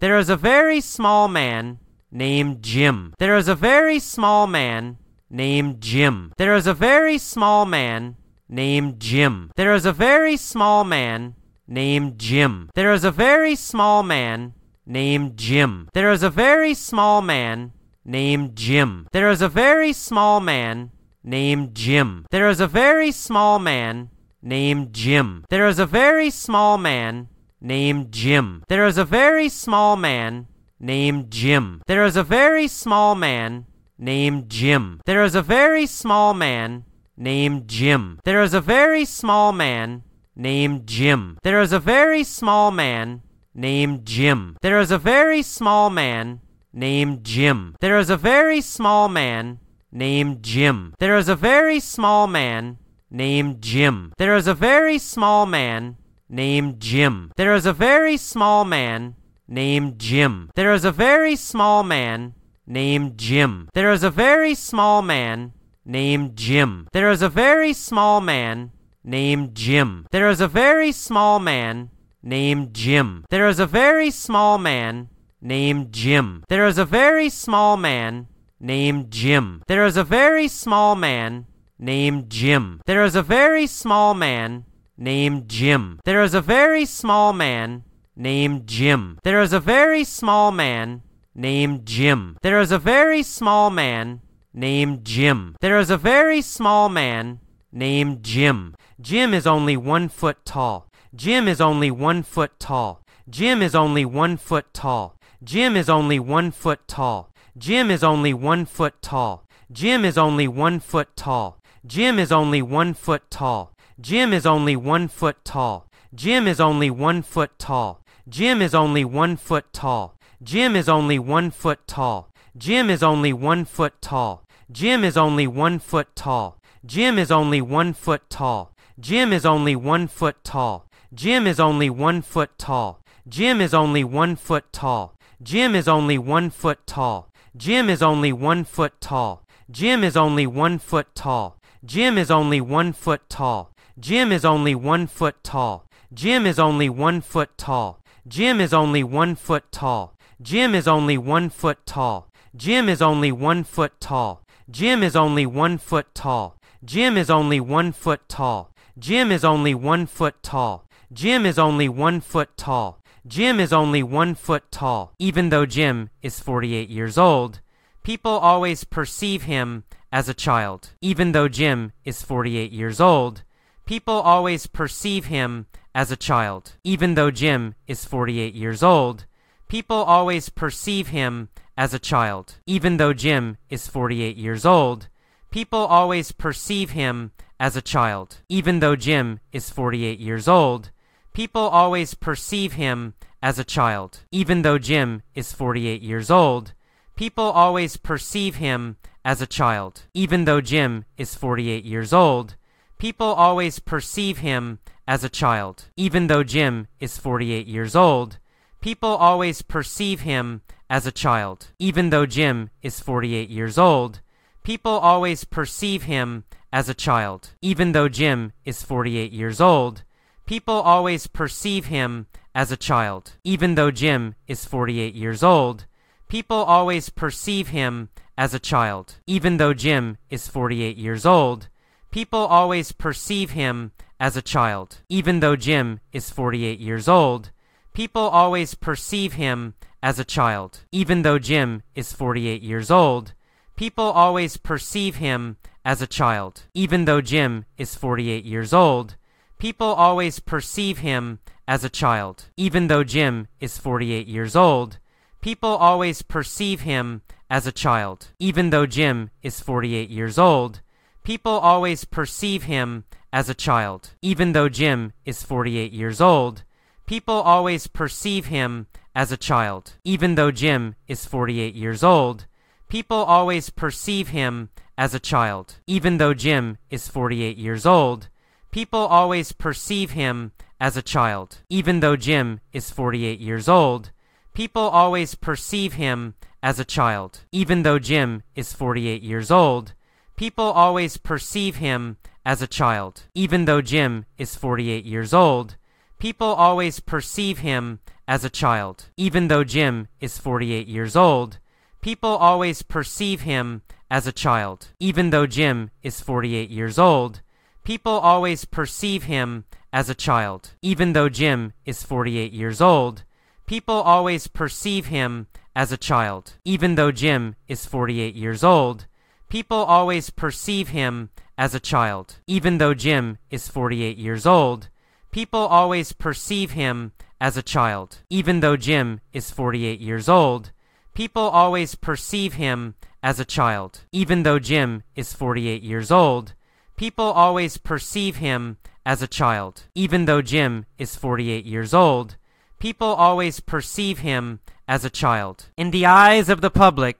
There is a very small man named Jim. There is a very small man named Jim. There is a very small man named Jim. There is a very small man named Jim. There is a very small man named Jim. There is a very small man named Jim. There is a very small man named Jim. There is a very small man named Jim. There is a very small man named Jim. There is a very small man named Jim. There is a very small man named Jim. There is a very small man named Jim. There is a very small man named Jim. There is a very small man named Jim. There is a very small man named Jim. There is a very small man named Jim. There is a very small man named Jim. There is a very small man named Jim. There is a very small man named Jim. There is a very small man named Jim. There is a very small man named Jim. There is a very small man named Jim. There is a very small man named Jim. There is a very small man named Jim. There is a very small man named Jim. There is a very small man named Jim. There is a very small man named Jim. There is a very small man named Jim. There is a very small man named Jim. There is a very small man named Jim. There is a very small man named Jim. Jim is only one foot tall. Jim is only one foot tall. Jim is only one foot tall. Jim is only one foot tall. Jim is only one foot tall. Jim is only one foot tall. Jim is only one foot tall. Jim is only one foot tall. Jim is only one foot tall. Jim is only one foot tall. Jim is only one foot tall. Jim is only one foot tall. Jim is only one foot tall. Jim is only one foot tall. Jim is only one foot tall. Jim is only one foot tall. Jim is only one foot tall. Jim is only one foot tall. Jim is only one foot tall. Jim is only one foot tall. Jim is only one foot tall. Jim is only one foot tall. Jim is only one foot tall. Jim is only one foot tall. Jim is only one foot tall. Jim is only one foot tall. Jim is only one foot tall. Jim is only one foot tall. Jim is only one foot tall. Jim is only one foot tall. Jim is only one foot tall. Even though Jim is 48 years old, people always perceive him as a child. Even though Jim is 48 years old, people always perceive him as a child. Even though Jim is 48 years old, people always perceive him as a child. Even though Jim is 48 years old, people always perceive him as a child. Even though Jim is 48 years old, people always perceive him as a child. Even though Jim is 48 years old, people always perceive him as a child. Even though Jim is 48 years old, people always perceive him as a child. Even though Jim is 48 years old, people always perceive him as a child. Even though Jim is 48 years old, people always perceive him as a child. Even though Jim is 48 years old, people always perceive him as a child. Even though Jim is 48 years old, people always perceive him as a child. Even though Jim is 48 years old, people always perceive him as a child. Even though Jim is 48 years old, people always perceive him as a child. Even though Jim is 48 years old, people always perceive him as a child. Even though Jim is 48 years old, people always perceive him as a child. Even though Jim is 48 years old, people always perceive him as a child. Even though Jim is 48 years old, people always perceive him as a child. Even though Jim is 48 years old, people always perceive him as a child. Even though Jim is 48 years old, people always perceive him as a child. Even though Jim is 48 years old, people always perceive him as a child. Even though Jim is 48 years old, people always perceive him as a child. Even though Jim is 48 years old, people always perceive him as a child. Even though Jim is 48 years old, People always perceive him as a child. Even though Jim is 48 years old, people always perceive him as a child. Even though Jim is 48 years old, people always perceive him as a child. Even though Jim is 48 years old, people always perceive him as a child. Even though Jim is 48 years old, people always perceive him as a child. Even though Jim is 48 years old, people always perceive him as a child. Even though Jim is 48 years old, people always perceive him as a child. Even though Jim is 48 years old, people always perceive him as a child. Even though Jim is 48 years old, people always perceive him as a child. In the eyes of the public,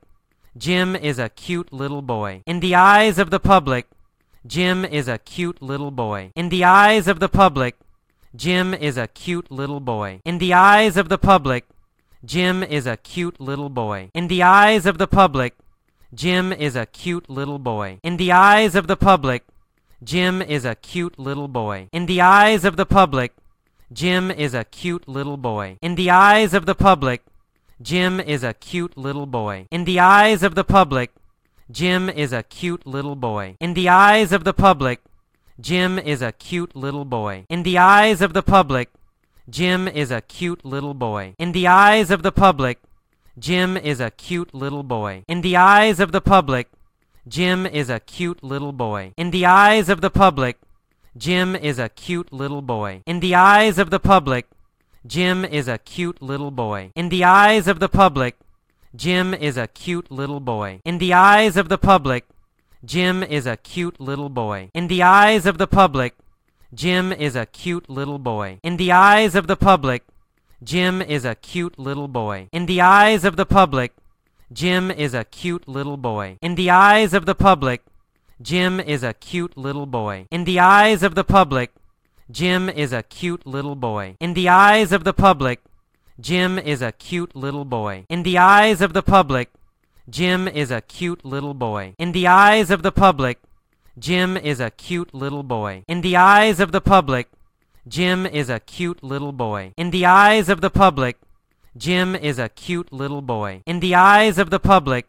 Jim is a cute little boy. In the eyes of the public, Jim is a cute little boy. In the eyes of the public, Jim is a cute little boy. In the eyes of the public, Jim is a cute little boy. In the eyes of the public, Jim is a cute little boy. In the eyes of the public, Jim is a cute little boy. In the eyes of the public, Jim is a cute little boy. In the eyes of the public, Jim is a cute little boy. In the eyes of the public, Jim is a cute little boy. In the eyes of the public, Jim is a cute little boy. In the eyes of the public, Jim is a cute little boy. In the eyes of the public, Jim is a cute little boy. In the eyes of the public, Jim is a cute little boy. In the eyes of the public, Jim is a cute little boy. In the eyes of the public, Jim is a cute little boy. In the eyes of the public, Jim is a cute little boy. In the eyes of the public, Jim is a cute little boy. In the eyes of the public, Jim is a cute little boy. In the eyes of the public, Jim is a cute little boy. In the eyes of the public, Jim is a cute little boy. In the eyes of the public, Jim is a cute little boy. In the eyes of the public, Jim is a cute little boy. In the eyes of the public, Jim is a cute little boy. In the eyes of the public, Jim is a cute little boy. In the eyes of the public, Jim is a cute little boy. In the eyes of the public, Jim is a cute little boy. In the eyes of the public, Jim is a cute little boy. In the eyes of the public,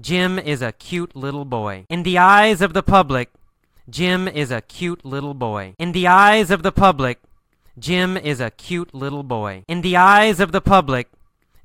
Jim is a cute little boy. In the eyes of the public, Jim is a cute little boy. In the eyes of the public, Jim is a cute little boy. In the eyes of the public,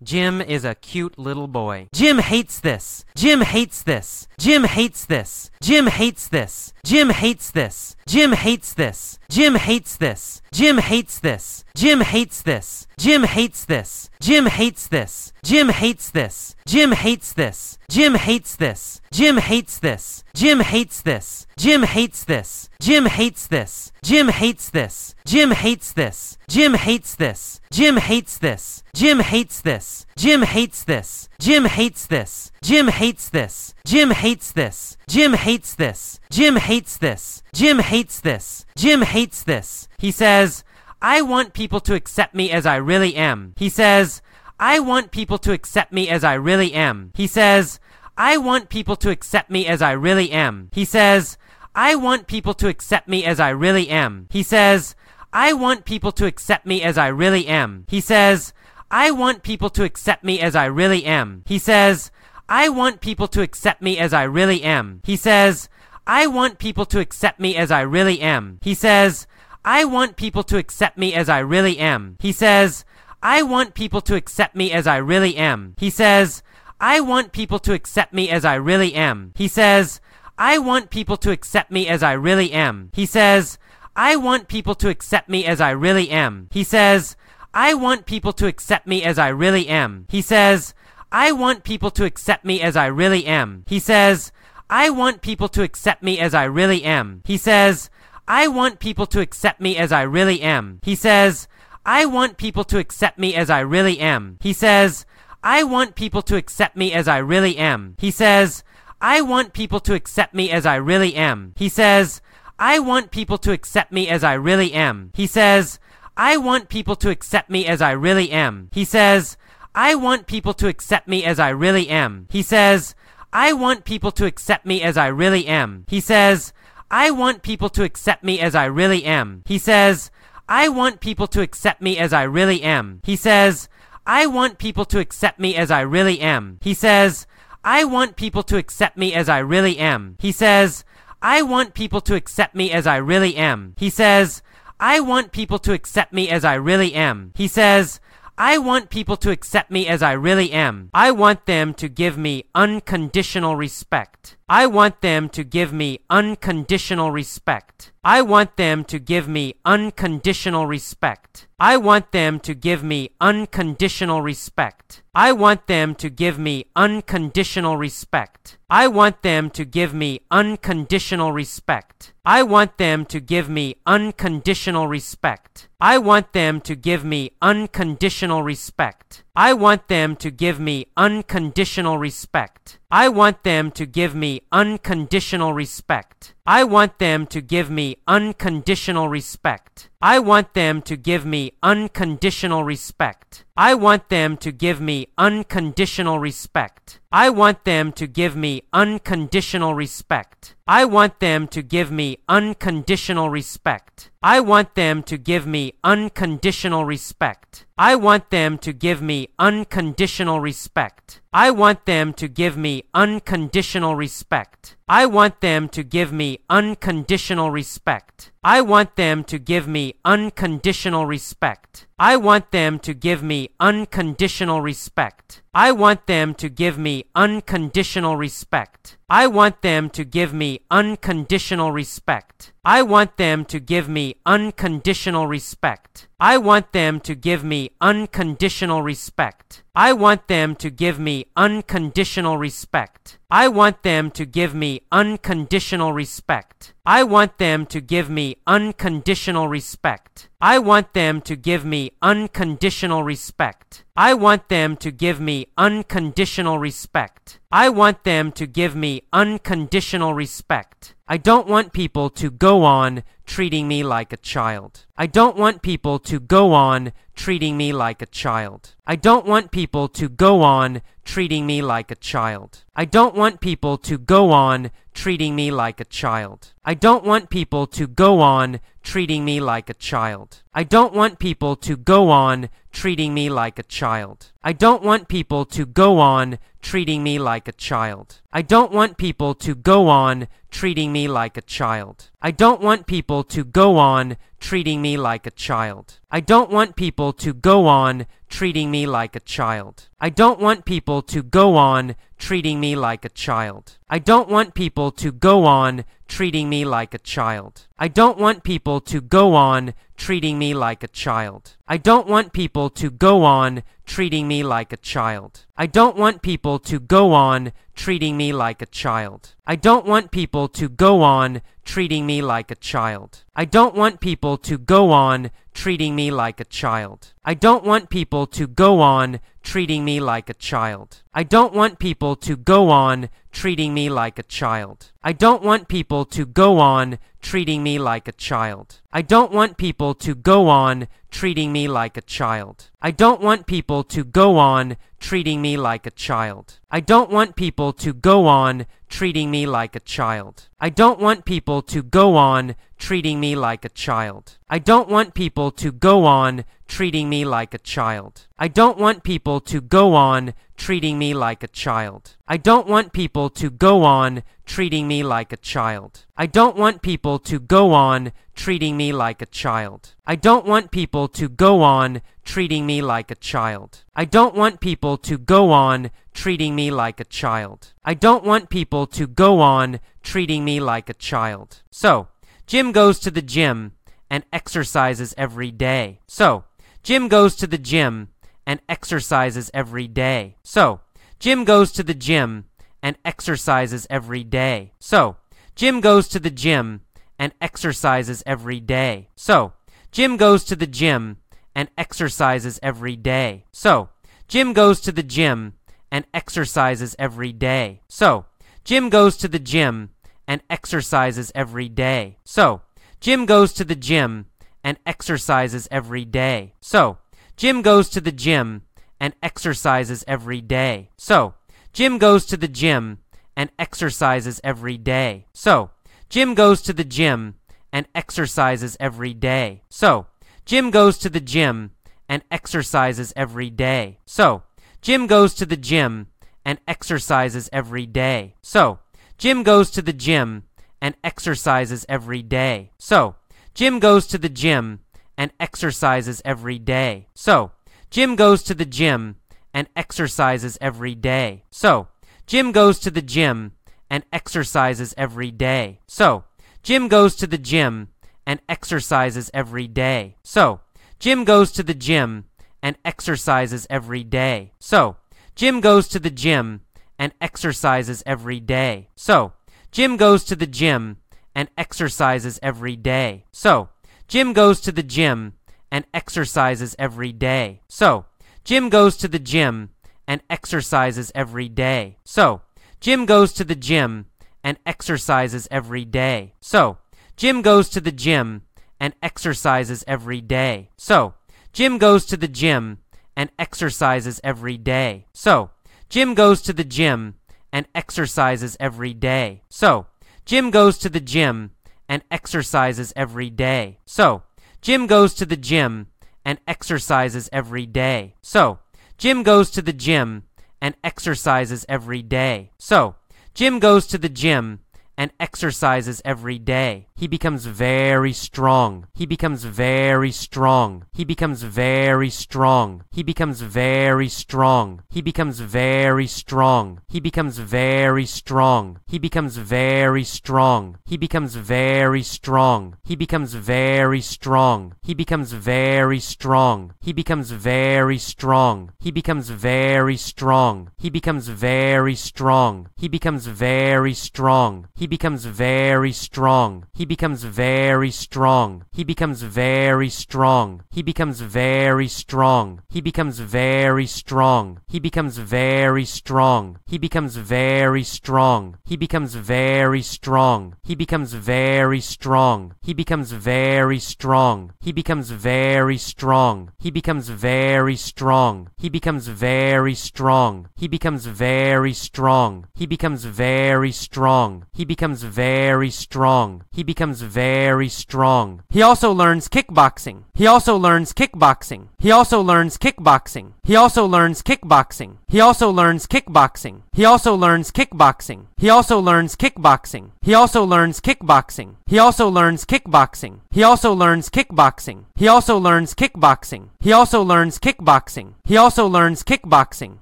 Jim is a cute little boy. Jim hates this. Jim hates this. Jim hates this. Jim hates this. Jim hates this. Jim hates this. Jim hates this. Jim hates this. Jim hates this. Jim hates this. Jim hates this. Jim hates this. Jim hates this. Jim hates this. Jim hates this. Jim hates this. Jim hates this. Jim hates this. Jim hates this. Jim hates this. Jim hates this. Jim hates this. Jim hates this. Jim hates this. Jim hates this. Jim hates this. Jim hates this. Jim hates this. Jim hates this. Jim hates this. Jim hates this. He says, I want people to accept me as I really am. He says, I want people to accept me as I really am. He says, I want people to accept me as I really am. He says, I want people to accept me as I really am. He says, I want people to accept me as I really am. He says, I want people to accept me as I really am. He says, I want people to accept me as I really am. He says, I want people to accept me as I really am. He says, I want people to accept me as I really am. He says, I want people to accept me as I really am. He says, I want people to accept me as I really am. He says, I want people to accept me as I really am. He says, I want people to accept me as I really am. He says, I want people to accept me as I really am. He says, I want people to accept me as I really am. He says, I want people to accept me as I really am. He says, I want people to accept me as I really am. He says, I want people to accept me as I really am. He says, I want people to accept me as I really am. He says, I want people to accept me as I really am. He says, I want people to accept me as I really am. He says, I want people to accept me as I really am. He says, I want people to accept me as I really am. He says, I want people to accept me as I really am. He says, I want people to accept me as I really am. He says, I want people to accept me as I really am. He says, I want people to accept me as I really am. He says, I want people to accept me as I really am. He says, I want people to accept me as I really am. He says, I want people to accept me as I really am. He says, I want people to accept me as I really am. I want them to give me unconditional respect. I want them to give me unconditional respect. I want them to give me unconditional respect. I want them to give me unconditional respect. I want them to give me unconditional respect. I want them to give me unconditional respect. I want them to give me unconditional respect. I want them to give me unconditional respect. I want them to give me unconditional respect. I want them to give me unconditional respect. I want them to give me unconditional respect. I want them to give me unconditional respect. I want them to give me unconditional respect. I want them to give me unconditional respect. I want them to give me unconditional respect. I want them to give me unconditional respect. I want them to give me unconditional respect. I want them to give me unconditional respect. I want them to give me unconditional respect. I want them to give me unconditional respect. I want them to give me unconditional respect. I want them to give me unconditional respect. I want them to give me unconditional respect. I want them to give me unconditional respect. I want them to give me unconditional respect. I want them to give me unconditional respect. I want them to give me unconditional respect. I want them to give me unconditional respect. I want them to give me unconditional respect. I want them to give me unconditional respect. I want them to give me unconditional respect. I don't want people to go on treating me like a child. I don't want people to go on treating me like a child. I don't want people to go on treating me like a child. I don't want people to go on treating me like a child. I don't want people to go on treating me like a child. I don't want people to go on treating me like a child. I don't want people to go on treating me like a child. I don't want people to go on treating me like a child. I don't want people to go on treating me like a child. I don't want people to go on treating me like a child. I don't want people to go on treating me like a child. I don't want people to go on treating me like a child. I don't want people to go on treating me like a child. I don't want people to go on treating me like a child. I don't want people to go on treating me like a child. I don't want people to go on treating me like a child. I don't want people to go on treating me like a child. I don't want people to go on treating me like a child. I don't want people to go on treating me like a child. I don't want people to go on treating me like a child. I don't want people to go on treating me like a child. I don't want people to go on treating me like a child. I don't want people to go on treating me like a child. I don't want people to go on treating me like a child. I don't want people to go on treating me like a child. I don't want people to go on treating me like a child. I don't want people to go on treating me like a child. I don't want people to go on treating me like a child. I don't want people to go on treating me like a child. I don't want people to go on treating me like a child. I don't want people to go on treating me like a child. So, Jim goes to the gym and exercises every day. So, Jim goes to the gym and exercises every day. So, Jim goes to the gym and exercises every day. So, Jim goes to the gym and exercises every day. So, Jim goes to the gym and exercises every day. So, Jim goes to the gym and exercises every day. So, Jim goes to the gym and exercises every day. So, Jim goes to the gym and exercises every day. So, Jim goes to the gym and exercises every day. So, Jim goes to the gym and exercises every day. So, Jim goes to the gym and exercises every day. So, Jim goes to the gym and exercises every day. So, Jim goes to the gym and exercises every day. So, Jim goes to the gym and exercises every day. So, Jim goes to the gym and exercises every day. So, Jim goes to the gym and exercises every day. So, Jim goes to the gym and exercises every day. So, Jim goes to the gym and exercises every day. So, Jim goes to the gym and exercises every day. So, Jim goes to the gym and exercises every day. So, Jim goes to the gym and exercises every day. So, Jim goes to the gym and exercises every day. So, Jim goes to the gym and exercises every day. So, Jim goes to the gym and exercises every day. So, Jim goes to the gym and exercises every day. So, Jim goes to the gym and exercises every day. So, Jim goes to the gym and exercises every day. So, Jim goes to the gym and exercises every day. So, Jim goes to the gym and exercises every day. So, Jim goes to the gym and exercises every day. So, Jim goes to the gym and exercises every day. He becomes very strong. He becomes very strong. He becomes very strong. He becomes very strong. He becomes very strong. He becomes very strong. He becomes very strong. He becomes very strong. He becomes very strong. He becomes very strong. He becomes very strong. He becomes very strong. He becomes very strong. He becomes very strong. He becomes very strong. He becomes very strong. He becomes very strong. He becomes very strong. He becomes very strong. He becomes very strong. He becomes very strong. He becomes very strong. He becomes very strong. He becomes very strong. He becomes very strong. He becomes very strong. He becomes very strong. He becomes very strong. He becomes very strong. He becomes very strong. He becomes very strong. He also learns kickboxing. He also learns kickboxing. He also learns kickboxing. He also learns kickboxing. He also learns kickboxing. He also learns kickboxing. He also learns kickboxing. He also learns kickboxing. He also learns kickboxing. He also learns kickboxing. He also learns kickboxing. He also learns kickboxing. He also learns kickboxing.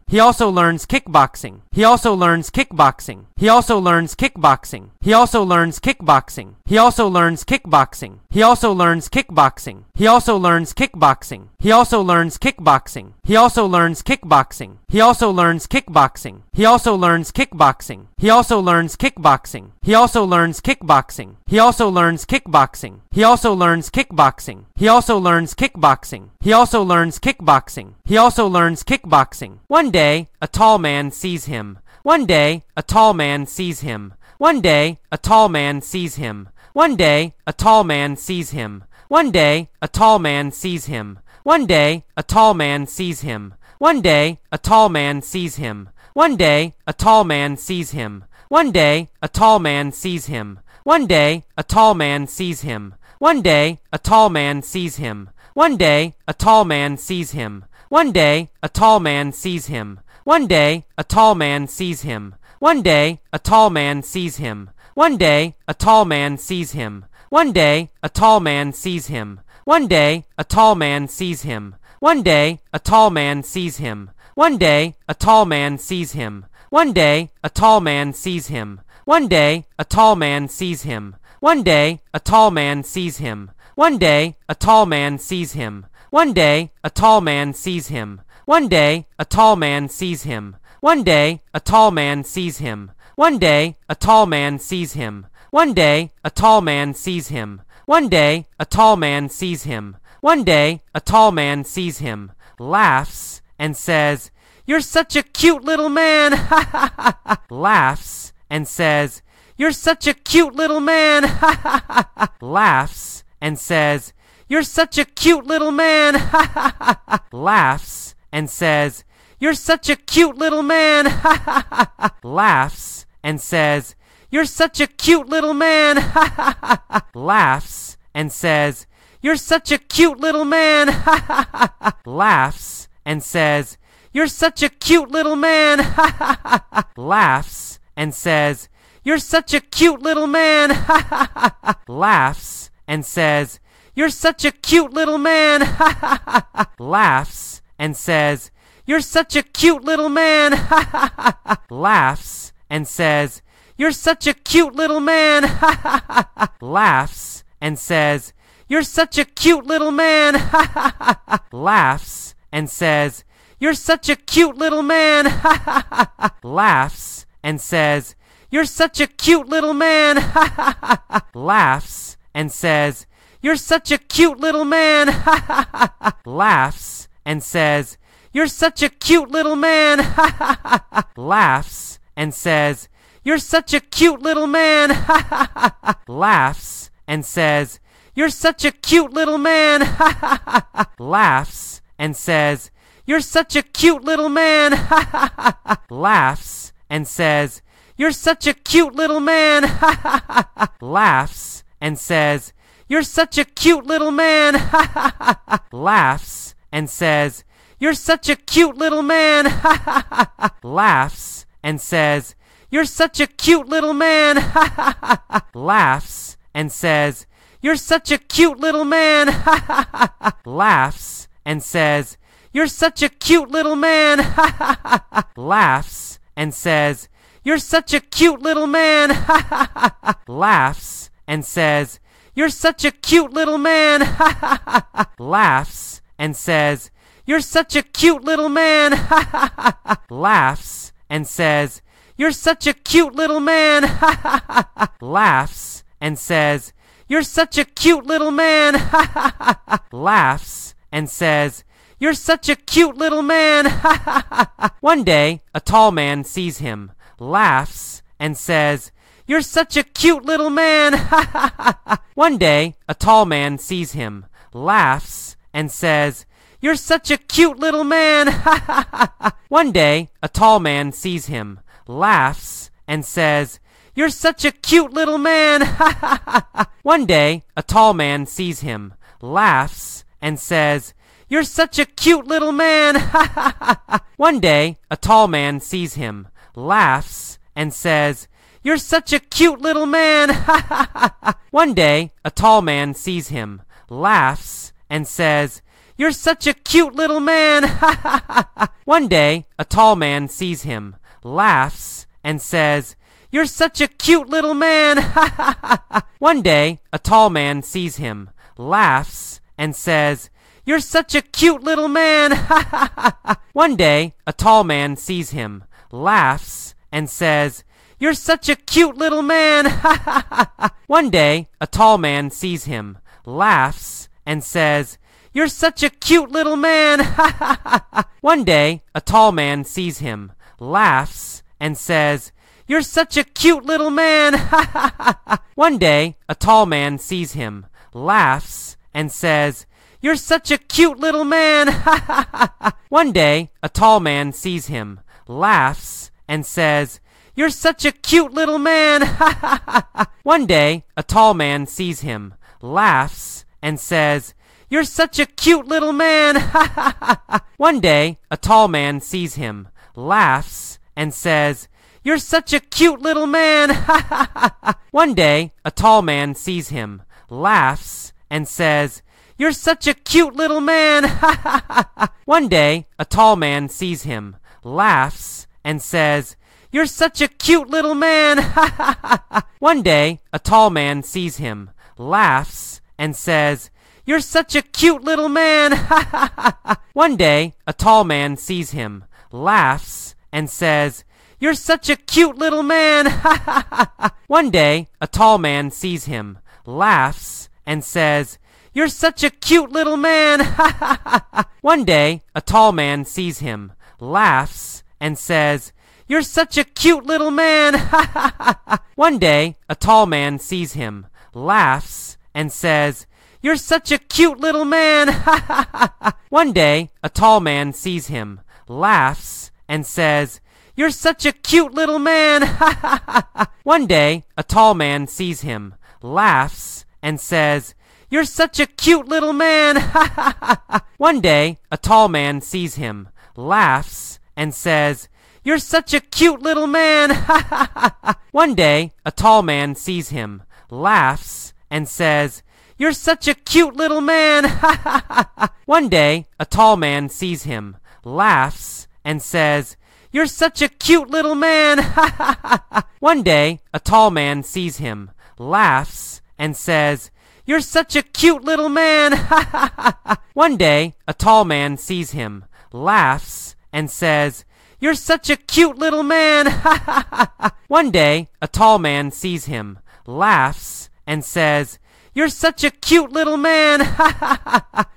He also learns kickboxing. He also learns kickboxing. He also learns kickboxing. He also learns kickboxing. He also learns kickboxing. He also learns kickboxing. He also learns kickboxing. He also learns kickboxing. He also learns kickboxing. He also learns kickboxing. He also learns kickboxing. He also learns kickboxing. He also learns kickboxing. He also learns kickboxing. He also learns kickboxing. He also learns kickboxing. He also learns kickboxing. He also learns kickboxing. One day, a tall man sees him. One day, a tall man sees him. One day, a tall man sees him. One day, a tall man sees him. One day, a tall man sees him. One day, a tall man sees him. One day, a tall man sees him. One day, a tall man sees him. One day, a tall man sees him. One day, a tall man sees him. One day, a tall man sees him. One day, a tall man sees him. One day, a tall man sees him. One day, a tall man sees him. One day, a tall man sees him. One day, a tall man sees him. One day, a tall man sees him. One day, a tall man sees him. One day, a tall man sees him. One day, a tall man sees him. One day, a tall man sees him. One day, a tall man sees him. One day, a tall man sees him. One day, a tall man sees him. One day, a tall man sees him. One day, a tall man sees him. One day, a tall man sees him. One day, a tall man sees him. One day, a tall man sees him. One day, a tall man sees him. One day, a tall man sees him, laughs, and says, You're such a cute little man! laughs, and says, You're such a cute little man! laughs, and says, You're such a cute little man! laughs, and says, You're such a cute little man! laughs, and says, You're such a cute little man! laughs, and says, You're such a cute little man. Laughs and says, You're such a cute little man. Laughs and says, You're such a cute little man. Laughs and says, You're such a cute little man. Laughs and says, You're such a cute little man. Laughs and says, You're such a cute little man. Laughs and says, You're such a cute little man. Laughs and says, You're such a cute little man. Laughs and says, You're such a cute little man. Laughs and says, You're such a cute little man. Laughs and says, You're such a cute little man. Laughs and says, You're such a cute little man. Laughs and says, You're such a cute little man. Laughs and says, You're such a cute little man. Laughs and says, You're such a cute little man. Laughs and says, You're such a cute little man. Laughs and says, You're such a cute little man. Laughs and says, You're such a cute little man. Laughs and says, You're such a cute little man. Laughs and says, You're such a cute little man. Laughs and says, You're such a cute little man. Laughs and says, You're such a cute little man. Laughs and says, You're such a cute little man. Laughs and says, You're such a cute little man. Laughs and says, You're such a cute little man. Laughs and says, You're such a cute little man. One day, a tall man sees him, laughs, and says, You're such a cute little man. One day, a tall man sees him, laughs, and says, You're such a cute little man. One day, a tall man sees him, laughs, and says, You're such a cute little man. One day, a tall man sees him, laughs, and says, You're such a cute little man. One day, a tall man sees him, laughs, and says, You're such a cute little man. One day, a tall man sees him, laughs, and says, You're such a cute little man. One day, a tall man sees him, laughs, and says, You're such a cute little man. One day, a tall man sees him, laughs, and says, You're such a cute little man. One day, a tall man sees him, laughs, and says, You're such a cute little man. One day, a tall man sees him, laughs, and says, You're such a cute little man. One day, a tall man sees him, laughs, and says, You're such a cute little man. One day, a tall man sees him, laughs, and says, You're such a cute little man. One day, a tall man sees him, laughs, and says, You're such a cute little man. One day, a tall man sees him, laughs, and says, You're such a cute little man. One day, a tall man sees him, laughs, and says, You're such a cute little man. One day, a tall man sees him, laughs, and says, You're such a cute little man. One day, a tall man sees him, laughs, and says, You're such a cute little man. One day, a tall man sees him, laughs, and says, You're such a cute little man. One day, a tall man sees him, laughs, and says, You're such a cute little man. One day, a tall man sees him, laughs, and says, You're such a cute little man. One day, a tall man sees him, laughs, and says, You're such a cute little man. One day, a tall man sees him, laughs, and says, You're such a cute little man. One day, a tall man sees him, laughs, and says, You're such a cute little man. One day, a tall man sees him, laughs, and says, You're such a cute little man! One day, a tall man sees him, laughs, and says, You're such a cute little man! One day, a tall man sees him, laughs, and says, You're such a cute little man! One day, a tall man sees him, laughs, and says, You're such a cute little man! One day, a tall man sees him, laughs, and says, You're such a cute little man! One day, a tall man sees him, laughs, and says, You're such a cute little man! One day, a tall man sees him, laughs, and says, You're such a cute little man!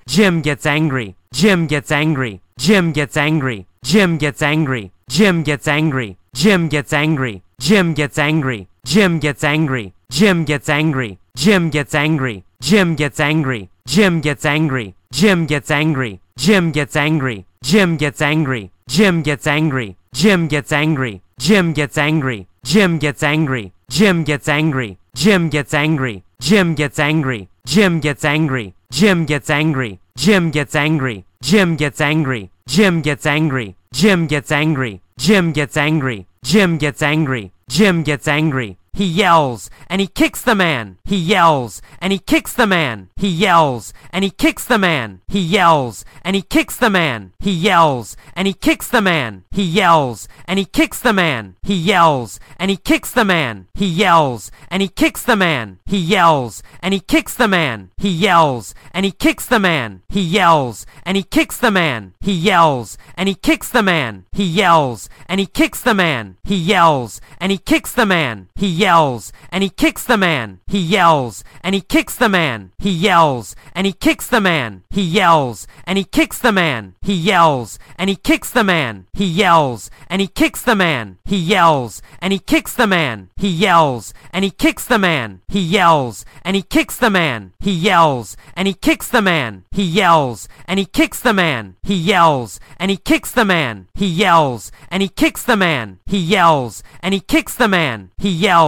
Jim gets angry. Jim gets angry. Jim gets angry. Jim gets angry. Jim gets angry. Jim gets angry. Jim gets angry. Jim gets angry. Jim gets angry. Jim gets angry. Jim gets angry. Jim gets angry. Jim gets angry. Jim gets angry. Jim gets angry. Jim gets angry. Jim gets angry. Jim gets angry. Jim gets angry. Jim gets angry. Jim gets angry. Jim gets angry. Jim gets angry. Jim gets angry. Jim gets angry. Jim gets angry. Jim gets angry. Jim gets angry. Jim gets angry. Jim gets angry. Jim gets angry. He yells and he kicks the man. He yells and he kicks the man. He yells and he kicks the man. He yells and he kicks the man. He yells and he kicks the man. He yells and he kicks the man. He yells and he kicks the man. He yells and he kicks the man. He yells and he kicks the man. He yells and he kicks the man. He yells and he kicks the man. He yells and he kicks the man. He yells and he kicks the man. He yells and he kicks the man. He yells and he kicks the man. He yells and he kicks the man. He yells and he kicks the man. He yells and he kicks the man. He yells and he kicks the man. He yells and he kicks the man. He yells and he kicks the man. He yells and he kicks the man. He yells and he kicks the man. He yells and he kicks the man. He yells and he kicks the man. He yells and he kicks the man. He yells and he kicks the man. He yells and he kicks the man. He yells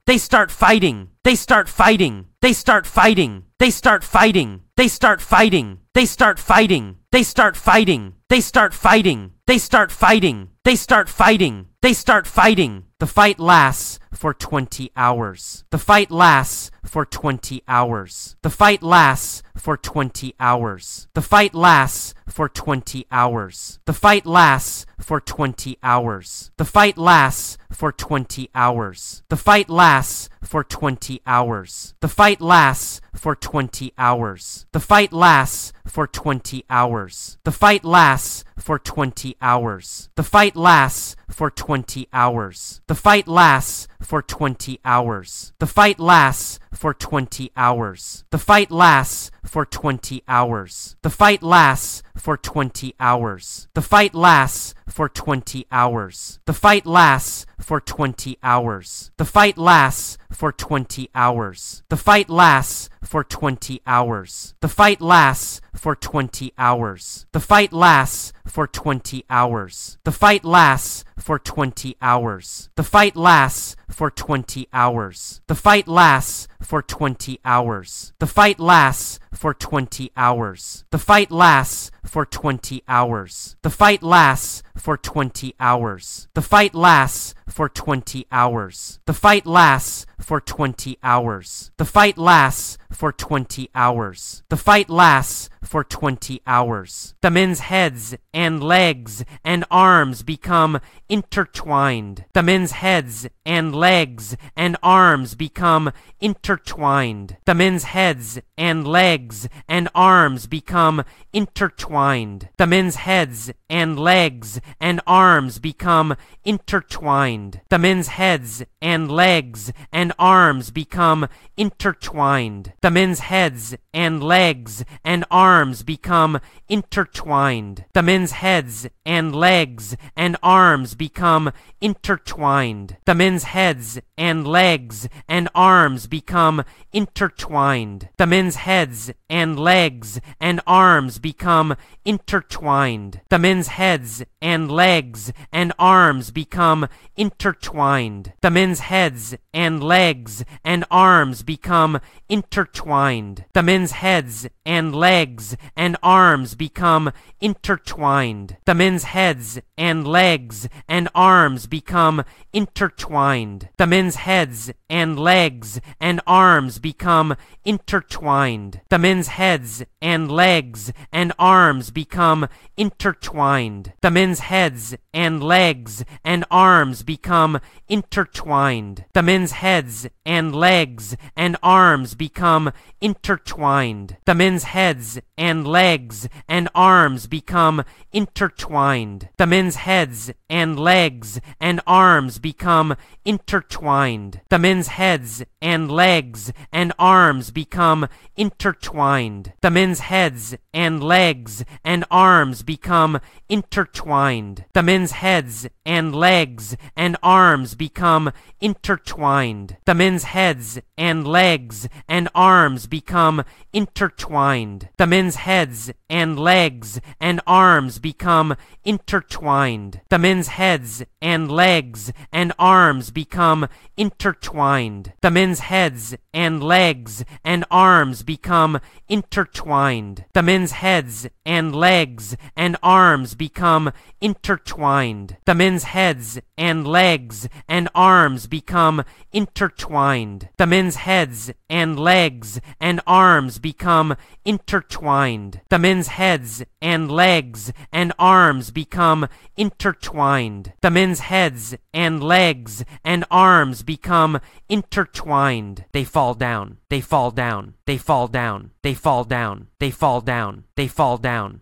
They start fighting. They start fighting. They start fighting. They start fighting. They start fighting. They start fighting. They start fighting. They start fighting. They start fighting. They start fighting. They start fighting. The fight lasts for 20 hours. The fight lasts for 20 hours. The fight lasts for 20 hours. The fight lasts for 20 hours. The fight lasts for 20 hours. The fight lasts for 20 hours. The fight lasts for 20 hours. The fight lasts for 20 hours. The fight lasts for 20 hours. The fight lasts for 20 hours. The fight lasts for 20 hours. The fight lasts for 20 hours. The fight lasts for 20 hours. The fight lasts for 20 hours. The fight lasts for 20 hours. The fight lasts for 20 hours. The fight lasts for 20 hours. The fight lasts for 20 hours. The fight lasts for 20 hours. The fight lasts for 20 hours. The fight lasts for 20 hours. The fight lasts for 20 hours. The fight lasts for 20 hours. The fight lasts for 20 hours. The fight lasts for 20 hours. The fight lasts for 20 hours. The fight lasts for 20 hours. The fight lasts for 20 hours. The fight lasts for 20 hours. The fight lasts for 20 hours. The fight lasts for 20 hours. The men's heads and legs and arms become intertwined. The men's heads and legs and arms become intertwined. The men's heads and legs and arms become intertwined intertwined. The men's heads and legs and arms become intertwined. The men's heads and legs and arms become intertwined. The men's heads and legs and arms become intertwined. The men's heads and legs and arms become intertwined. The men's heads and legs and arms become intertwined. The men's heads and legs and arms become intertwined. The men's heads and legs and arms become intertwined. The men's heads and legs and arms become intertwined. The men's heads and legs and arms become intertwined. The men's heads and legs and arms become intertwined. The men's heads and legs and arms become intertwined. The men's heads and legs and arms arms become intertwined. The men's heads and legs and arms become intertwined. The men's heads and legs and arms become intertwined. The men's heads and legs and arms become intertwined. The men's heads and legs and arms become intertwined. The men's heads and legs and arms become intertwined. The men's heads and legs and arms become intertwined. The men's heads and legs and arms become intertwined. The men's heads and legs and arms become intertwined. The men's heads and legs and arms become intertwined. The men's heads and legs and arms become intertwined. The men's heads and legs and arms become intertwined. The men's heads and legs and arms become intertwined. The men's heads and legs and arms become intertwined. The men's heads and legs and arms become intertwined. The men's heads and legs and arms become intertwined. The men's heads and legs and arms become intertwined. They fall down. They fall down. They fall down. They fall down. They fall down. They fall down.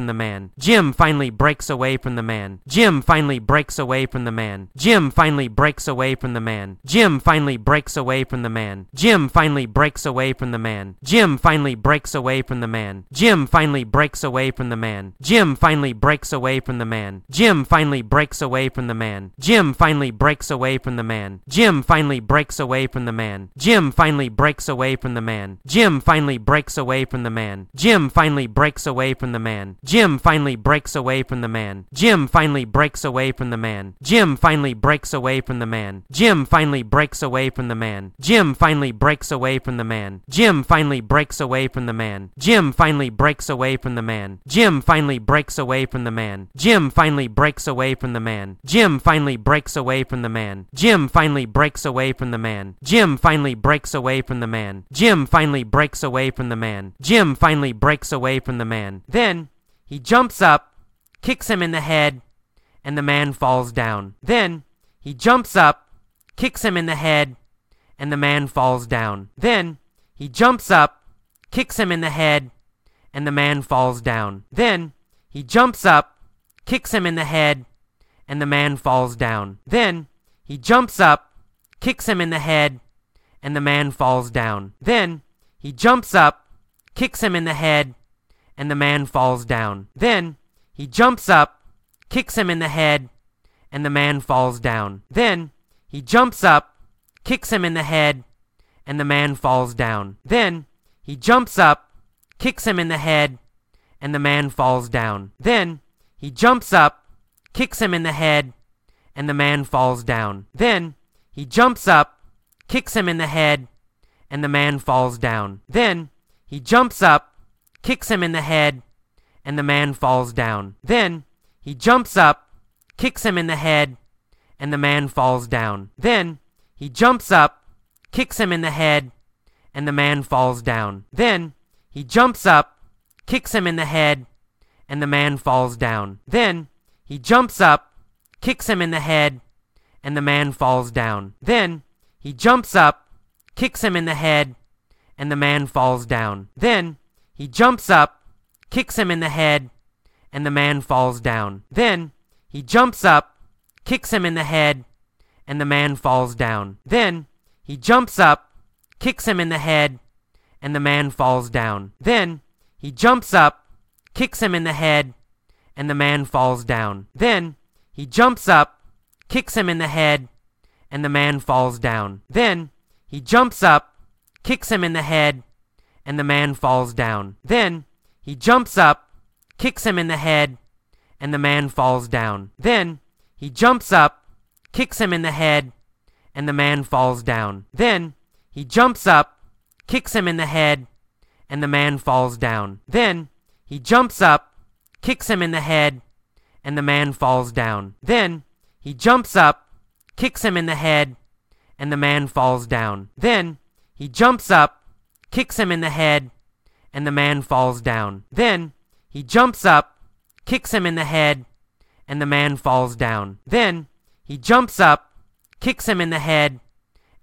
from the man. Jim finally breaks away from the man. Jim finally breaks away from the man. Jim finally breaks away from the man. Jim finally breaks away from the man. Jim finally breaks away from the man. Jim finally breaks away from the man. Jim finally breaks away from the man. Jim finally breaks away from the man. Jim finally breaks away from the man. Jim finally breaks away from the man. Jim finally breaks away from the man. Jim finally breaks away from the man. Jim finally breaks away from the man. Jim finally breaks away from the man. Jim finally breaks away from the man. Jim finally breaks away from the man. Jim finally breaks away from the man. Jim finally breaks away from the man. Jim finally breaks away from the man. Jim finally breaks away from the man. Jim finally breaks away from the man. Jim finally breaks away from the man. Jim finally breaks away from the man. Jim finally breaks away from the man. Jim finally breaks away from the man. Jim finally breaks away from the man. Jim finally breaks away from the man. Jim finally breaks away from the man. Then he jumps up, kicks him in the head, and the man falls down. Then he jumps up, kicks him in the head, and the man falls down. Then he jumps up, kicks him in the head, and the man falls down. Then he jumps up, kicks him in the head, and the man falls down. Then he jumps up, kicks him in the head, and the man falls down. Then he jumps up, kicks him in the head, and the man falls down. Then he jumps up, kicks him in the head, and the man falls down. Then he jumps up, kicks him in the head, and the man falls down. Then he jumps up, kicks him in the head, and the man falls down. Then he jumps up, kicks him in the head, and the man falls down. Then he jumps up, kicks him in the head, and the man falls down. Then he jumps up, kicks him in the head, and the man falls down. Then he jumps up, kicks him in the head, and the man falls down. Then he jumps up, kicks him in the head, and the man falls down. Then he jumps up, kicks him in the head, and the man falls down. Then he jumps up, kicks him in the head, and the man falls down. Then he jumps up, kicks him in the head, and the man falls down. Then he jumps up, kicks him in the head, and the man falls down. Then he jumps up, kicks him in the head, and the man falls down. Then he jumps up, kicks him in the head, and the man falls down. Then he jumps up, kicks him in the head, and the man falls down. Then he jumps up, kicks him in the head, and the man falls down. Then he jumps up, kicks him in the head, and the man falls down. Then he jumps up, kicks him in the head, and the man falls down. Then he jumps up, kicks him in the head, and the man falls down. Then he jumps up, kicks him in the head, and the man falls down. Then he jumps up, kicks him in the head, and the man falls down. Then he jumps up, kicks him in the head, and the man falls down. Then he jumps up, kicks him in the head, and the man falls down. Then he jumps up, kicks him in the head, and the man falls down. Then he jumps up, kicks him in the head,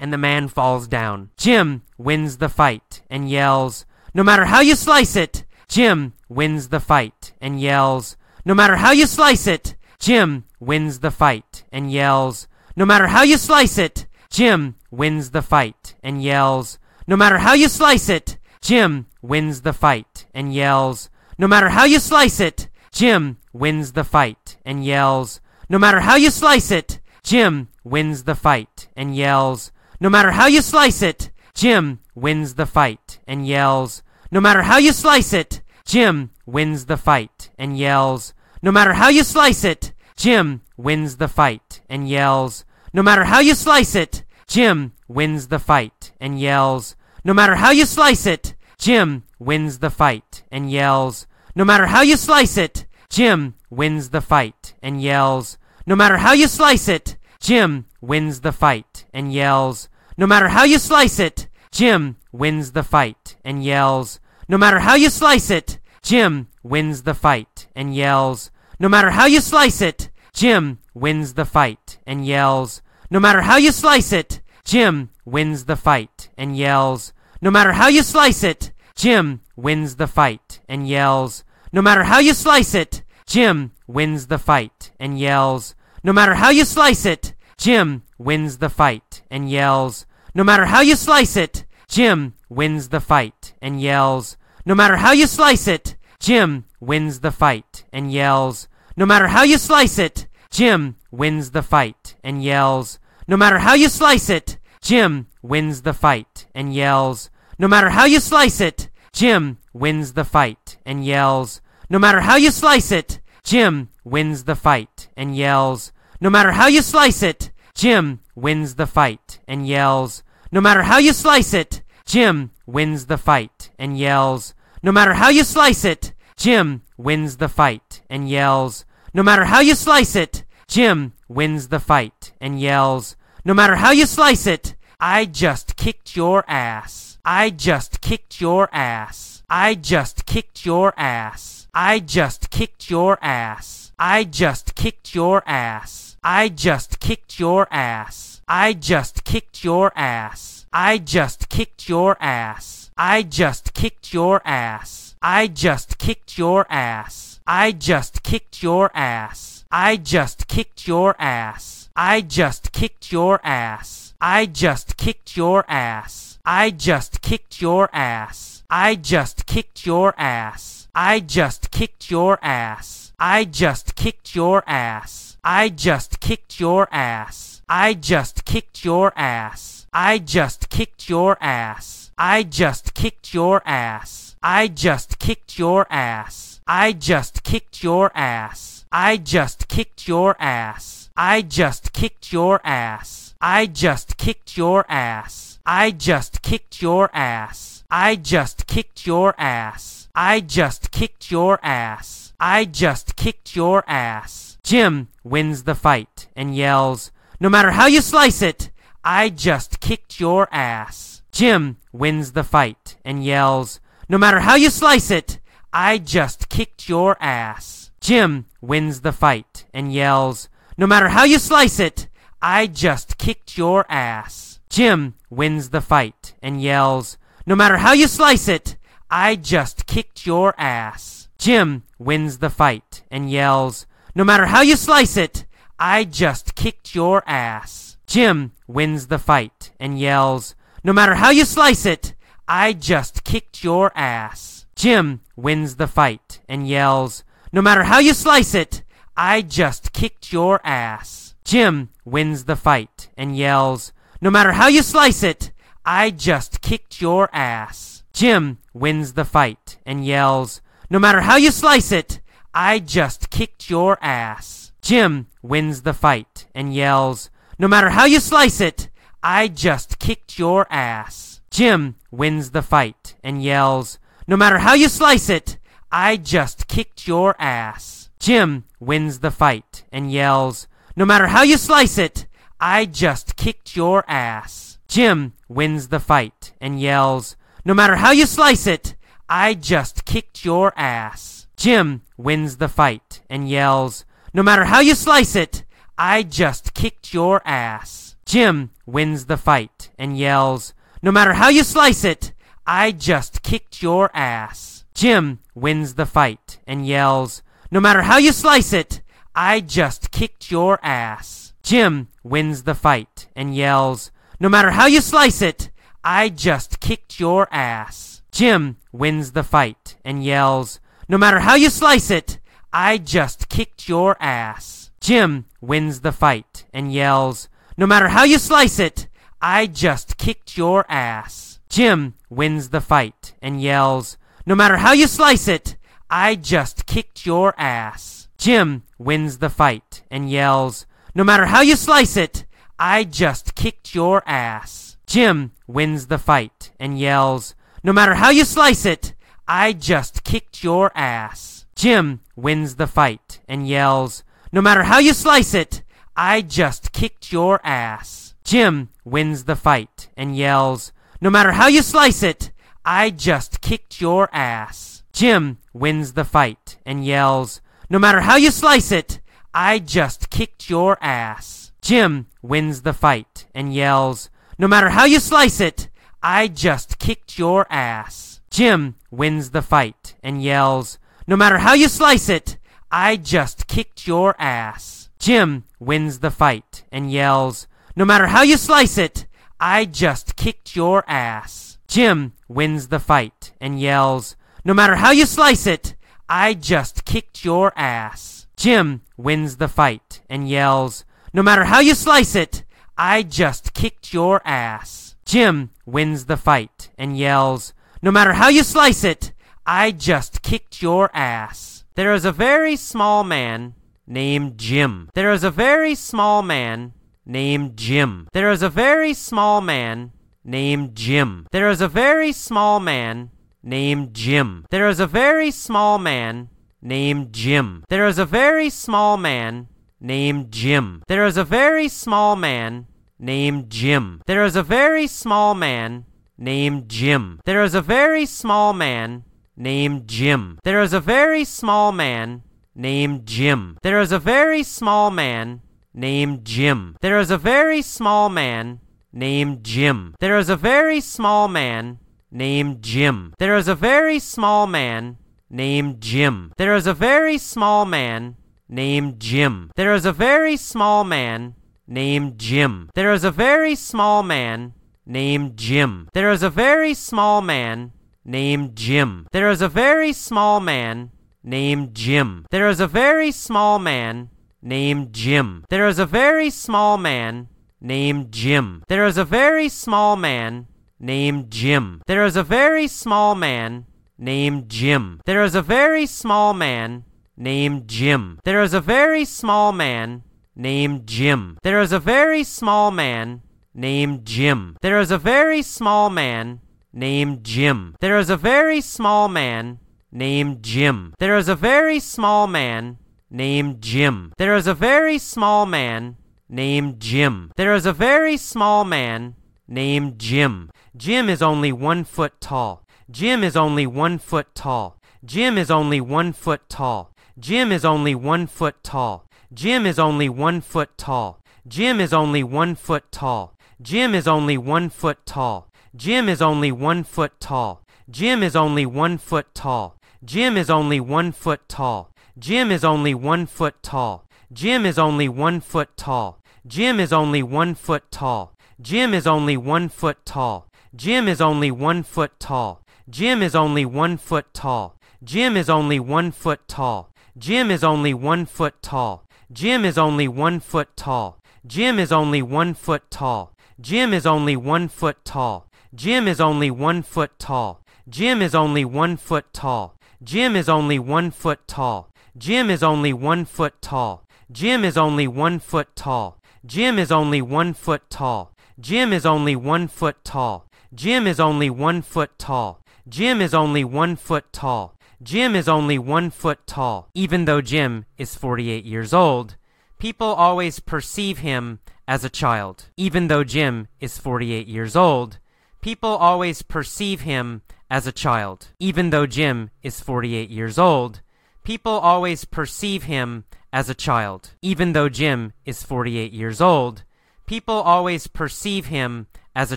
and the man falls down. Jim wins the fight and yells, No matter how you slice it! Jim wins the fight and yells, No matter how you slice it! Jim wins the fight and yells, No matter how you slice it! Jim wins the fight and yells, No matter how you slice it! Jim wins the fight and yells, No matter how you slice it! Jim wins the fight and yells, No matter how you slice it! Jim wins the fight and yells, No matter how you slice it! Jim wins the fight and yells, No matter how you slice it! Jim wins the fight and yells, No matter how you slice it! Jim wins the fight and yells, No matter how you slice it! Jim wins the fight and yells, No matter how you slice it! Jim wins the fight and yells, No matter how you slice it! Jim wins the fight and yells, No matter how you slice it! Jim wins the fight and yells, No matter how you slice it! Jim wins the fight and yells, No matter how you slice it! Jim wins the fight and yells, No matter how you slice it! Jim wins the fight and yells, No matter how you slice it! Jim wins the fight and yells, No matter how you slice it! Jim wins the fight and yells, No matter how you slice it! Jim wins the fight and yells, No matter how you slice it! Jim wins the fight and yells, No matter how you slice it! Jim wins the fight and yells, No matter how you slice it! Jim wins the fight and yells, No matter how you slice it! Jim wins the fight and yells, No matter how you slice it! Jim wins the fight and yells, No matter how you slice it! Jim wins the fight and yells, No matter how you slice it! Jim wins the fight and yells, No matter how you slice it! Jim wins the fight and yells, No matter how you slice it! Jim wins the fight and yells, No matter how you slice it! Jim wins the fight and yells, No matter how you slice it! Jim wins the fight and yells, No matter how you slice it! I just kicked your ass. I just kicked your ass. I just kicked your ass. I just kicked your ass. I just kicked your ass. I just kicked your ass. I just kicked your ass. I just kicked your ass. I just kicked your ass. I just kicked your ass. I just kicked your ass. I just kicked your ass. I just kicked your ass. I just kicked your ass. I just kicked your ass. I just kicked your ass. I just kicked your ass. I just kicked your ass. I just kicked your ass. I just kicked your ass. I just kicked your ass. I just kicked your ass. I just kicked your ass. I just kicked your ass. I just kicked your ass. I just kicked your ass. I just kicked your ass. I just kicked your ass. I just kicked your ass. I just kicked your ass. I just kicked your ass. Jim wins the fight and yells, No matter how you slice it, I just kicked your ass. Jim wins the fight and yells, No matter how you slice it, I just kicked your ass. Jim wins the fight and yells, No matter how you slice it, I just kicked your ass. Jim wins the fight and yells, No matter how you slice it, I just kicked your ass. Jim wins the fight and yells, No matter how you slice it, I just kicked your ass. Jim wins the fight and yells, No matter how you slice it, I just kicked your ass. Jim wins the fight and yells, No matter how you slice it, I just kicked your ass. Jim wins the fight and yells, No matter how you slice it, I just kicked your ass. Jim wins the fight and yells, No matter how you slice it, I just kicked your ass. Jim wins the fight and yells, No matter how you slice it, I just kicked your ass. Jim wins the fight and yells, No matter how you slice it, I just kicked your ass. Jim wins the fight and yells, No matter how you slice it, I just kicked your ass. Jim wins the fight and yells, No matter how you slice it, I just kicked your ass. Jim wins the fight and yells, No matter how you slice it, I just kicked your ass. Jim wins the fight and yells, No matter how you slice it, I just kicked your ass. Jim wins the fight and yells, No matter how you slice it, I just kicked your ass. Jim wins the fight and yells, No matter how you slice it, I just kicked your ass. Jim wins the fight and yells, No matter how you slice it, I just kicked your ass. Jim wins the fight and yells, No matter how you slice it, I just kicked your ass. Jim wins the fight and yells, No matter how you slice it, I just kicked your ass. Jim wins the fight and yells, No matter how you slice it, I just kicked your ass. Jim wins the fight and yells, No matter how you slice it, I just kicked your ass. Jim wins the fight and yells, No matter how you slice it, I just kicked your ass. Jim wins the fight and yells, No matter how you slice it, I just kicked your ass. Jim wins the fight and yells, No matter how you slice it, I just kicked your ass. Jim wins the fight and yells, No matter how you slice it, I just kicked your ass. Jim wins the fight and yells, No matter how you slice it, I just kicked your ass. Jim wins the fight and yells, No matter how you slice it, I just kicked your ass. Jim wins the fight and yells, No matter how you slice it, I just kicked your ass. Jim wins the fight and yells, No matter how you slice it, I just kicked your ass. Jim wins the fight and yells, No matter how you slice it, I just kicked your ass. There is a very small man named Jim. There is a very small man named Jim. There is a very small man named Jim. There is a very small man named Jim. There is a very small man named Jim. There is a very small man named Jim. There is a very small man named Jim. There is a very small man named Jim. There is a very small man named Jim. There is a very small man named Jim. There is a very small man named Jim. There is a very small man named Jim. There is a very small man named Jim. There is a very small man named Jim. There is a very small man named Jim. There is a very small man named Jim. There is a very small man named Jim. There is a very small man named Jim. There is a very small man named Jim. There is a very small man named Jim. There is a very small man named Jim. There is a very small man named Jim. There is a very small man named Jim. There is a very small man named Jim. There is a very small man named Jim. There is a very small man named Jim. There is a very small man named Jim. There is a very small man named Jim. There is a very small man named Jim. There is a very small man named Jim. There is a very small man named Jim. Jim is only one foot tall. Jim is only one foot tall. Jim is only one foot tall. Jim is only one foot tall. Jim is only one foot tall. Jim is only one foot tall. Jim is only one foot tall. Jim is only one foot tall. Jim is only one foot tall. Jim is only one foot tall. Jim is only one foot tall. Jim is only one foot tall. Jim is only one foot tall. Jim is only one foot tall. Jim is only one foot tall. Jim is only one foot tall. Jim is only one foot tall. Jim is only one foot tall. Jim is only one foot tall. Jim is only one foot tall. Jim is only one foot tall. Jim is only one foot tall. Jim is only one foot tall. Jim is only one foot tall. Jim is only one foot tall. Jim is only one foot tall. Jim is only one foot tall. Jim is only one foot tall. Jim is only one foot tall. Jim is only one foot tall. Jim is only one foot tall. Even though Jim is 48 years old, people always perceive him as a child. Even though Jim is 48 years old, people always perceive him as a child. Even though Jim is 48 years old, people always perceive him as a child. Even though Jim is 48 years old, people always perceive him as a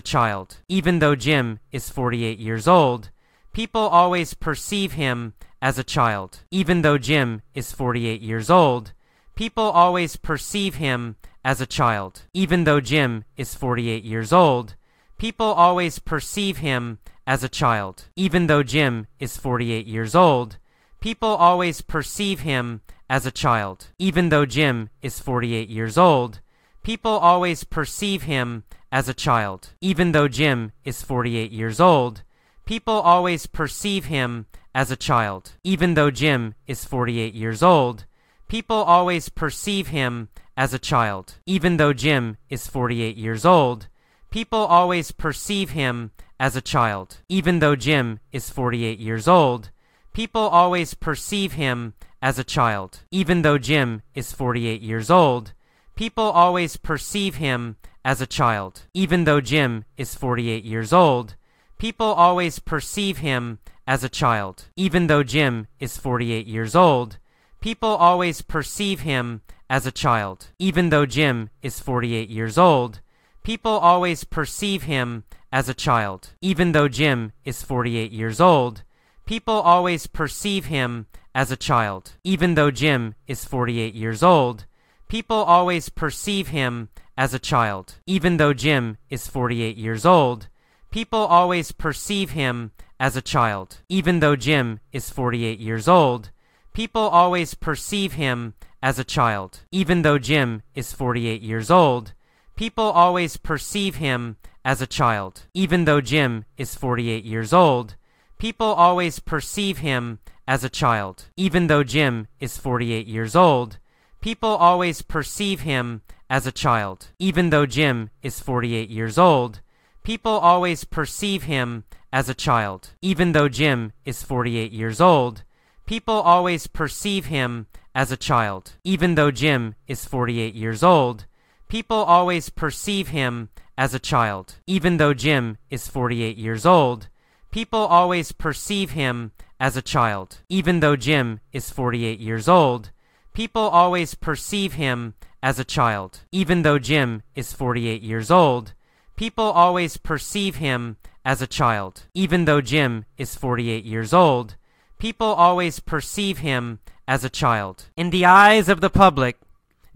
child. Even though Jim is 48 years old, people always perceive him as a child. Even though Jim is 48 years old, people always perceive him as a child. Even though Jim is 48 years old, people always perceive him as a child. Even though Jim is 48 years old, people always perceive him as a child. Even though Jim is 48 years old, people always perceive him as a child. Even though Jim is 48 years old, people always perceive him as a child. Even though Jim is 48 years old, people always perceive him as a child. Even though Jim is 48 years old, people always perceive him as a child. Even though Jim is 48 years old, people always perceive him as a child. Even though Jim is 48 years old, people always perceive him as a child. Even though Jim is 48 years old, people always perceive him as a child. Even though Jim is 48 years old, people always perceive him as a child. Even though Jim is 48 years old, people always perceive him as a child. Even though Jim is 48 years old, people always perceive him as a child. Even though Jim is 48 years old, people always perceive him as a child. Even though Jim is 48 years old, people always perceive him as a child. Even though Jim is 48 years old, people always perceive him as a child. Even though Jim is 48 years old, people always perceive him as a child. Even though Jim is 48 years old, people always perceive him as a child. Even though Jim is 48 years old, people always perceive him as a child. Even though Jim is 48 years old, people always perceive him as a child. Even though Jim is 48 years old, people always perceive him as a child. Even though Jim is 48 years old, people always perceive him as a child. Even though Jim is 48 years old, people always perceive him as a child. Even though Jim is 48 years old, people always perceive him as a child. Even though Jim is 48 years old, people always perceive him as a child. Even though Jim is 48 years old, people always perceive him as a child. In the eyes of the public,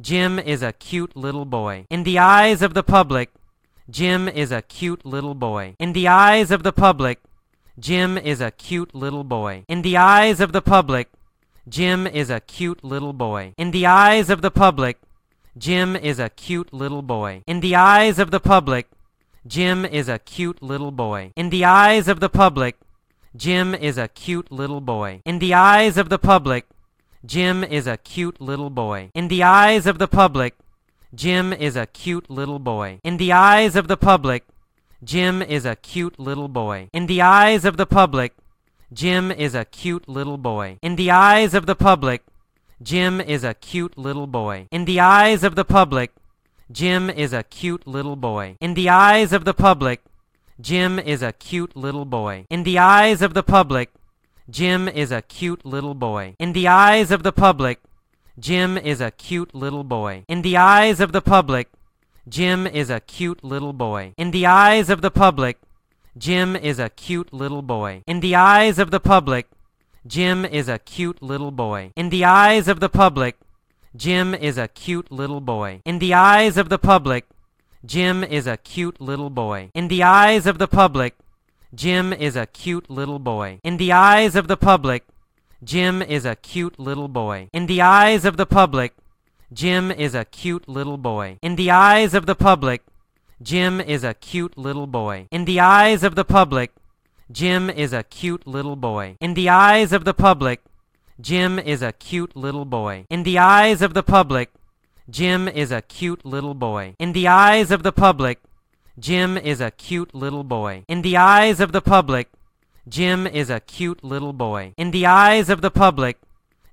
Jim is a cute little boy. In the eyes of the public, Jim is a cute little boy. In the eyes of the public, Jim is a cute little boy. In the eyes of the public, Jim is a cute little boy. In the eyes of the public, Jim is a cute little boy. In the eyes of the public, Jim is a cute little boy. In the eyes of the public, Jim is a cute little boy. In the eyes of the public, Jim is a cute little boy. In the eyes of the public, Jim is a cute little boy. In the eyes of the public, Jim is a cute little boy. In the eyes of the public, Jim is a cute little boy. In the eyes of the public, Jim is a cute little boy. In the eyes of the public, Jim is a cute little boy. In the eyes of the public, Jim is a cute little boy. In the eyes of the public, Jim is a cute little boy. In the eyes of the public, Jim is a cute little boy. In the eyes of the public, Jim is a cute little boy. In the eyes of the public, Jim is a cute little boy. In the eyes of the public, Jim is a cute little boy. In the eyes of the public, Jim is a cute little boy. In the eyes of the public, Jim is a cute little boy. In the eyes of the public, Jim is a cute little boy. In the eyes of the public, Jim is a cute little boy. In the eyes of the public, Jim is a cute little boy. In the eyes of the public, Jim is a cute little boy. In the eyes of the public, Jim is a cute little boy. In the eyes of the public, Jim is a cute little boy. In the eyes of the public, Jim is a cute little boy. In the eyes of the public, Jim is a cute little boy. In the eyes of the public, Jim is a cute little boy. In the eyes of the public,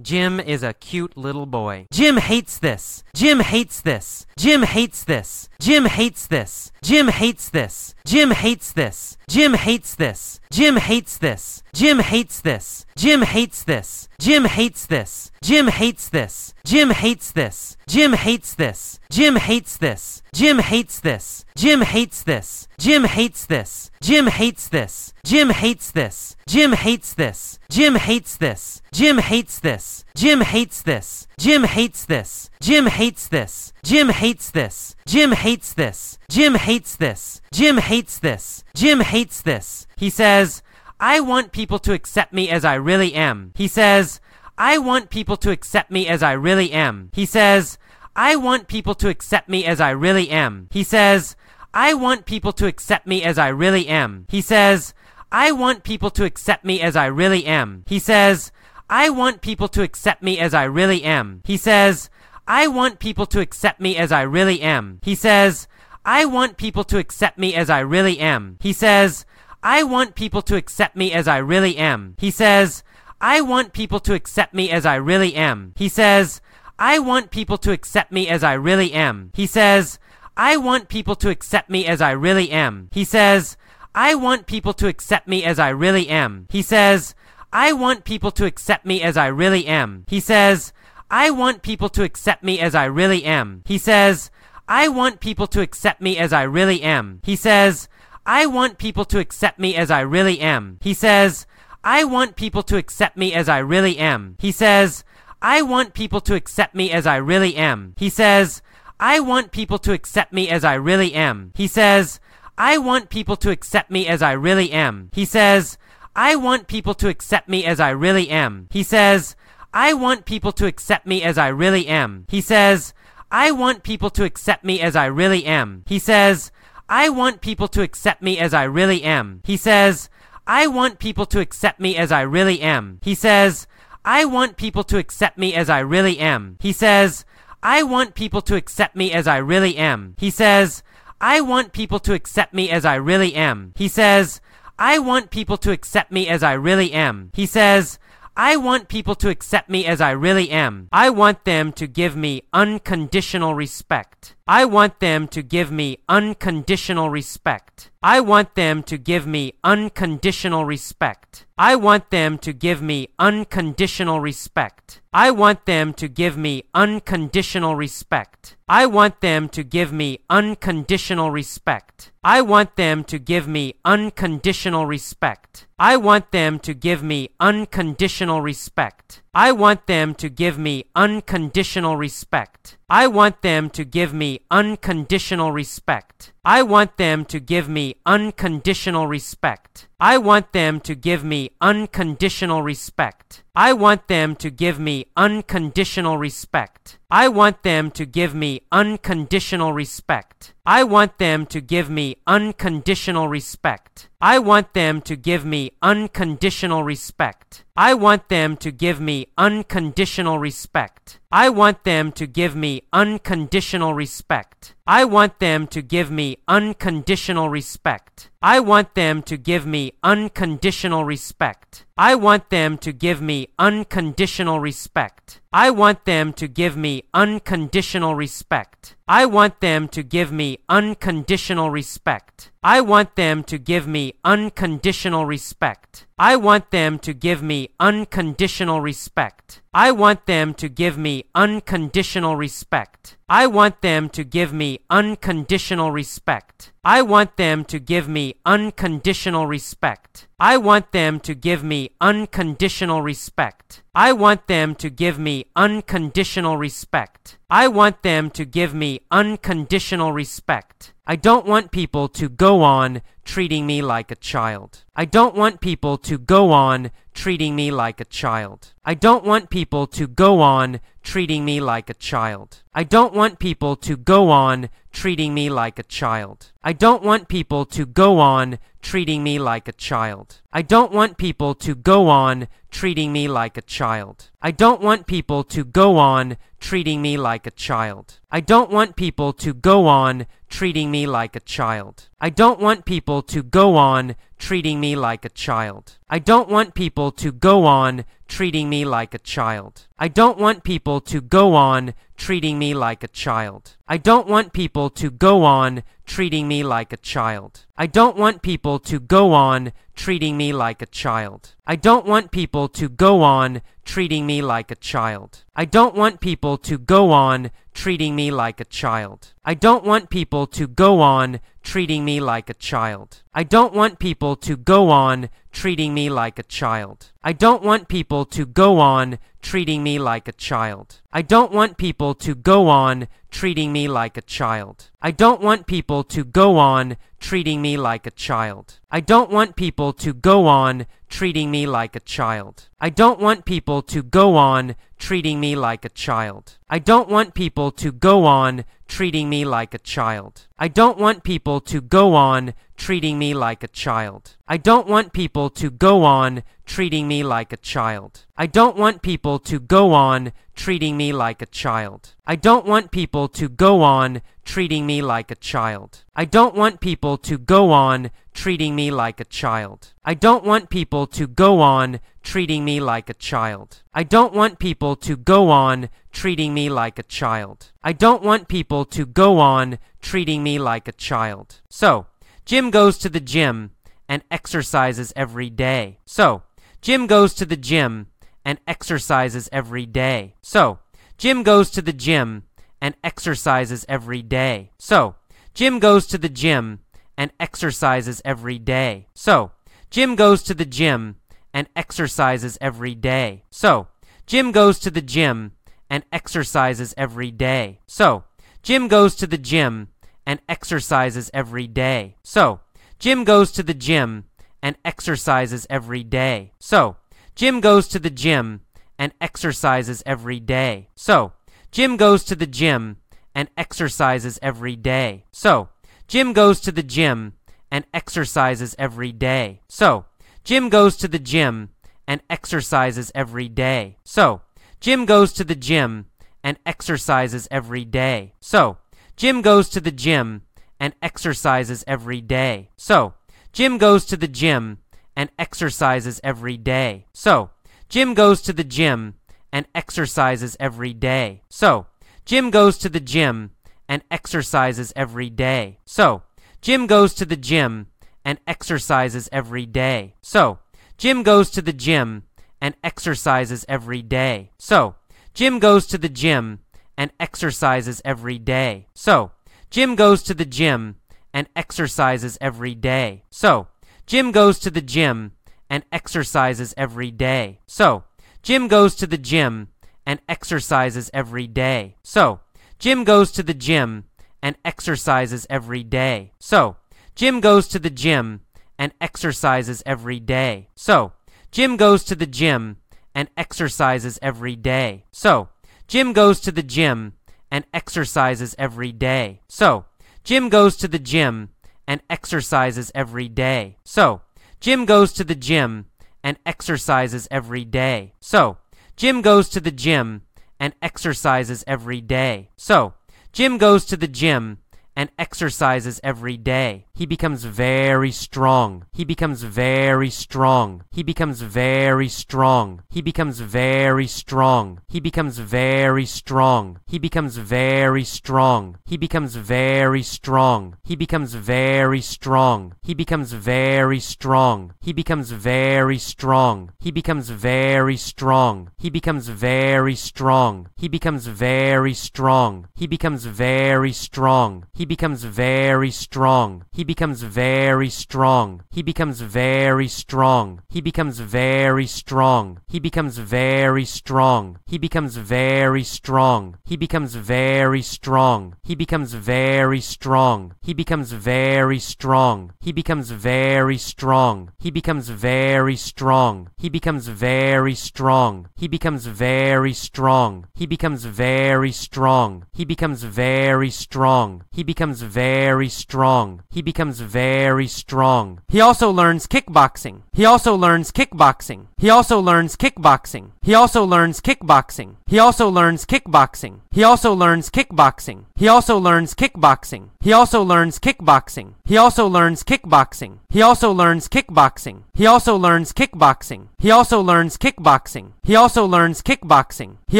Jim is a cute little boy. Jim hates this. Jim hates this. Jim hates this. Jim hates this. Jim hates this. Jim hates this. Jim hates this. Jim hates this. Jim hates this. Jim hates this. Jim hates this. Jim hates this. Jim hates this. Jim hates this. Jim hates this. Jim hates this. Jim hates this. Jim hates this. Jim hates this. Jim hates this. Jim hates this. Jim hates this. Jim hates this. Jim hates this. Jim hates this. Jim hates this. Jim hates this. Jim hates this. Jim hates this. Jim hates this. Jim hates this. He says, I want people to accept me as I really am. He says, I want people to accept me as I really am. He says, I want people to accept me as I really am. He says, I want people to accept me as I really am. He says, I want people to accept me as I really am. He says, I want people to accept me as I really am. He says, I want people to accept me as I really am. He says, I want people to accept me as I really am. He says, I want people to accept me as I really am. He says, I want people to accept me as I really am. He says, I want people to accept me as I really am. He says, I want people to accept me as I really am. He says, I want people to accept me as I really am. He says, I want people to accept me as I really am. He says, I want people to accept me as I really am. He says, I want people to accept me as I really am. He says, I want people to accept me as I really am. He says, I want people to accept me as I really am. He says, I want people to accept me as I really am. He says, I want people to accept me as I really am. He says, I want people to accept me as I really am. He says, I want people to accept me as I really am. He says, I want people to accept me as I really am. He says, I want people to accept me as I really am. He says, I want people to accept me as I really am. He says, I want people to accept me as I really am. He says, I want people to accept me as I really am. He says, I want people to accept me as I really am. He says, I want people to accept me as I really am. He says, I want people to accept me as I really am. He says, I want people to accept me as I really am. I want them to give me unconditional respect. I want them to give me unconditional respect. I want them to give me unconditional respect. I want them to give me unconditional respect. I want them to give me unconditional respect. I want them to give me unconditional respect. I want them to give me unconditional respect. I want them to give me unconditional respect. I want them to give me unconditional respect. I want them to give me unconditional respect. I want them to give me unconditional respect. I want them to give me unconditional respect. I want them to give me unconditional respect. I want them to give me unconditional respect. I want them to give me unconditional respect. I want them to give me unconditional respect. I want them to give me unconditional respect. I want them to give me unconditional respect. I want them to give me unconditional respect. I want them to give me unconditional respect. I want them to give me unconditional respect. I want them to give me unconditional respect. I want them to give me unconditional respect. I want them to give me unconditional respect. I want them to give me unconditional respect. I want them to give me unconditional respect. I want them to give me unconditional respect. I want them to give me unconditional respect. I want them to give me unconditional respect. I want them to give me unconditional respect. I want them to give me unconditional respect. I don't want people to go on treating me like a child. I don't want people to go on treating me like a child. I don't want people to go on treating me like a child. I don't want people to go on treating me like a child. I don't want people to go on treating me like a child. I don't want people to go on treating me like a child. I don't want people to go on treating me like a child. I don't want people to go on treating me like a child. I don't want people to go on treating me like a child. I don't want people to go on treating me like a child. I don't want people to go on treating me like a child. I don't want people to go on treating me like a child. I don't want people to go on treating me like a child. I don't want people to go on treating me like a child. I don't want people to go on treating me like a child. I don't want people to go on treating me like a child. I don't want people to go on treating me like a child. I don't want people to go on treating me like a child. I don't want people to go on treating me like a child. I don't want people to go on treating me like a child. I don't want people to go on treating me like a child. I don't want people to go on treating me like a child. I don't want people to go on treating me like a child. I don't want people to go on treating me like a child. I don't want people to go on treating me like a child. I don't want people to go on treating me like a child. I don't want people to go on treating me like a child. I don't want people to go on treating me like a child. I don't want people to go on treating me like a child. I don't want people to go on treating me like a child. I don't want people to go on treating me like a child. So, Jim goes to the gym and exercises every day. So, Jim goes to the gym and exercises every day. So, Jim goes to the gym and exercises every day. So, Jim goes to the gym and exercises every day. So, Jim goes to the gym and exercises every day. So, Jim goes to the gym and exercises every day. So, Jim goes to the gym and exercises every day. So, Jim goes to the gym and exercises every day. So, Jim goes to the gym and exercises every day. So, Jim goes to the gym and exercises every day. So, Jim goes to the gym and exercises every day. So, Jim goes to the gym and exercises every day. So, Jim goes to the gym and exercises every day. So, Jim goes to the gym and exercises every day. So, Jim goes to the gym and exercises every day. So, Jim goes to the gym and exercises every day. So, Jim goes to the gym and exercises every day. So, Jim goes to the gym and exercises every day. So, Jim goes to the gym and exercises every day. So, Jim goes to the gym and exercises every day. So, Jim goes to the gym and exercises every day. So, Jim goes to the gym and exercises every day. So, Jim goes to the gym and exercises every day. So, Jim goes to the gym and exercises every day. So, Jim goes to the gym and exercises every day. So, Jim goes to the gym and exercises every day. So, Jim goes to the gym and exercises every day. So, Jim goes to the gym and exercises every day. So, Jim goes to the gym and exercises every day. So, Jim goes to the gym and exercises every day. So, Jim goes to the gym and exercises every day. He becomes very strong. He becomes very strong. He becomes very strong. He becomes very strong. He becomes very strong. He becomes very strong. He becomes very strong. He becomes very strong. He becomes very strong. He becomes very strong. He becomes very strong. He becomes very strong. He becomes very strong. He becomes very strong. He becomes very strong. He becomes very strong. He becomes very strong. He becomes very strong. He becomes very strong. He becomes very strong. He becomes very strong. He becomes very strong. He becomes very strong. He becomes very strong. He becomes very strong. He becomes very strong. He becomes very strong. He becomes very strong. He becomes very strong. He becomes very strong. He becomes very strong. He also learns kickboxing. He also learns kickboxing. He also learns kickboxing. He also learns kickboxing. He also learns kickboxing. He also learns kickboxing. He also learns kickboxing. He also learns kickboxing. He also learns kickboxing. He also learns kickboxing. He also learns kickboxing. He also learns kickboxing. He also learns kickboxing. He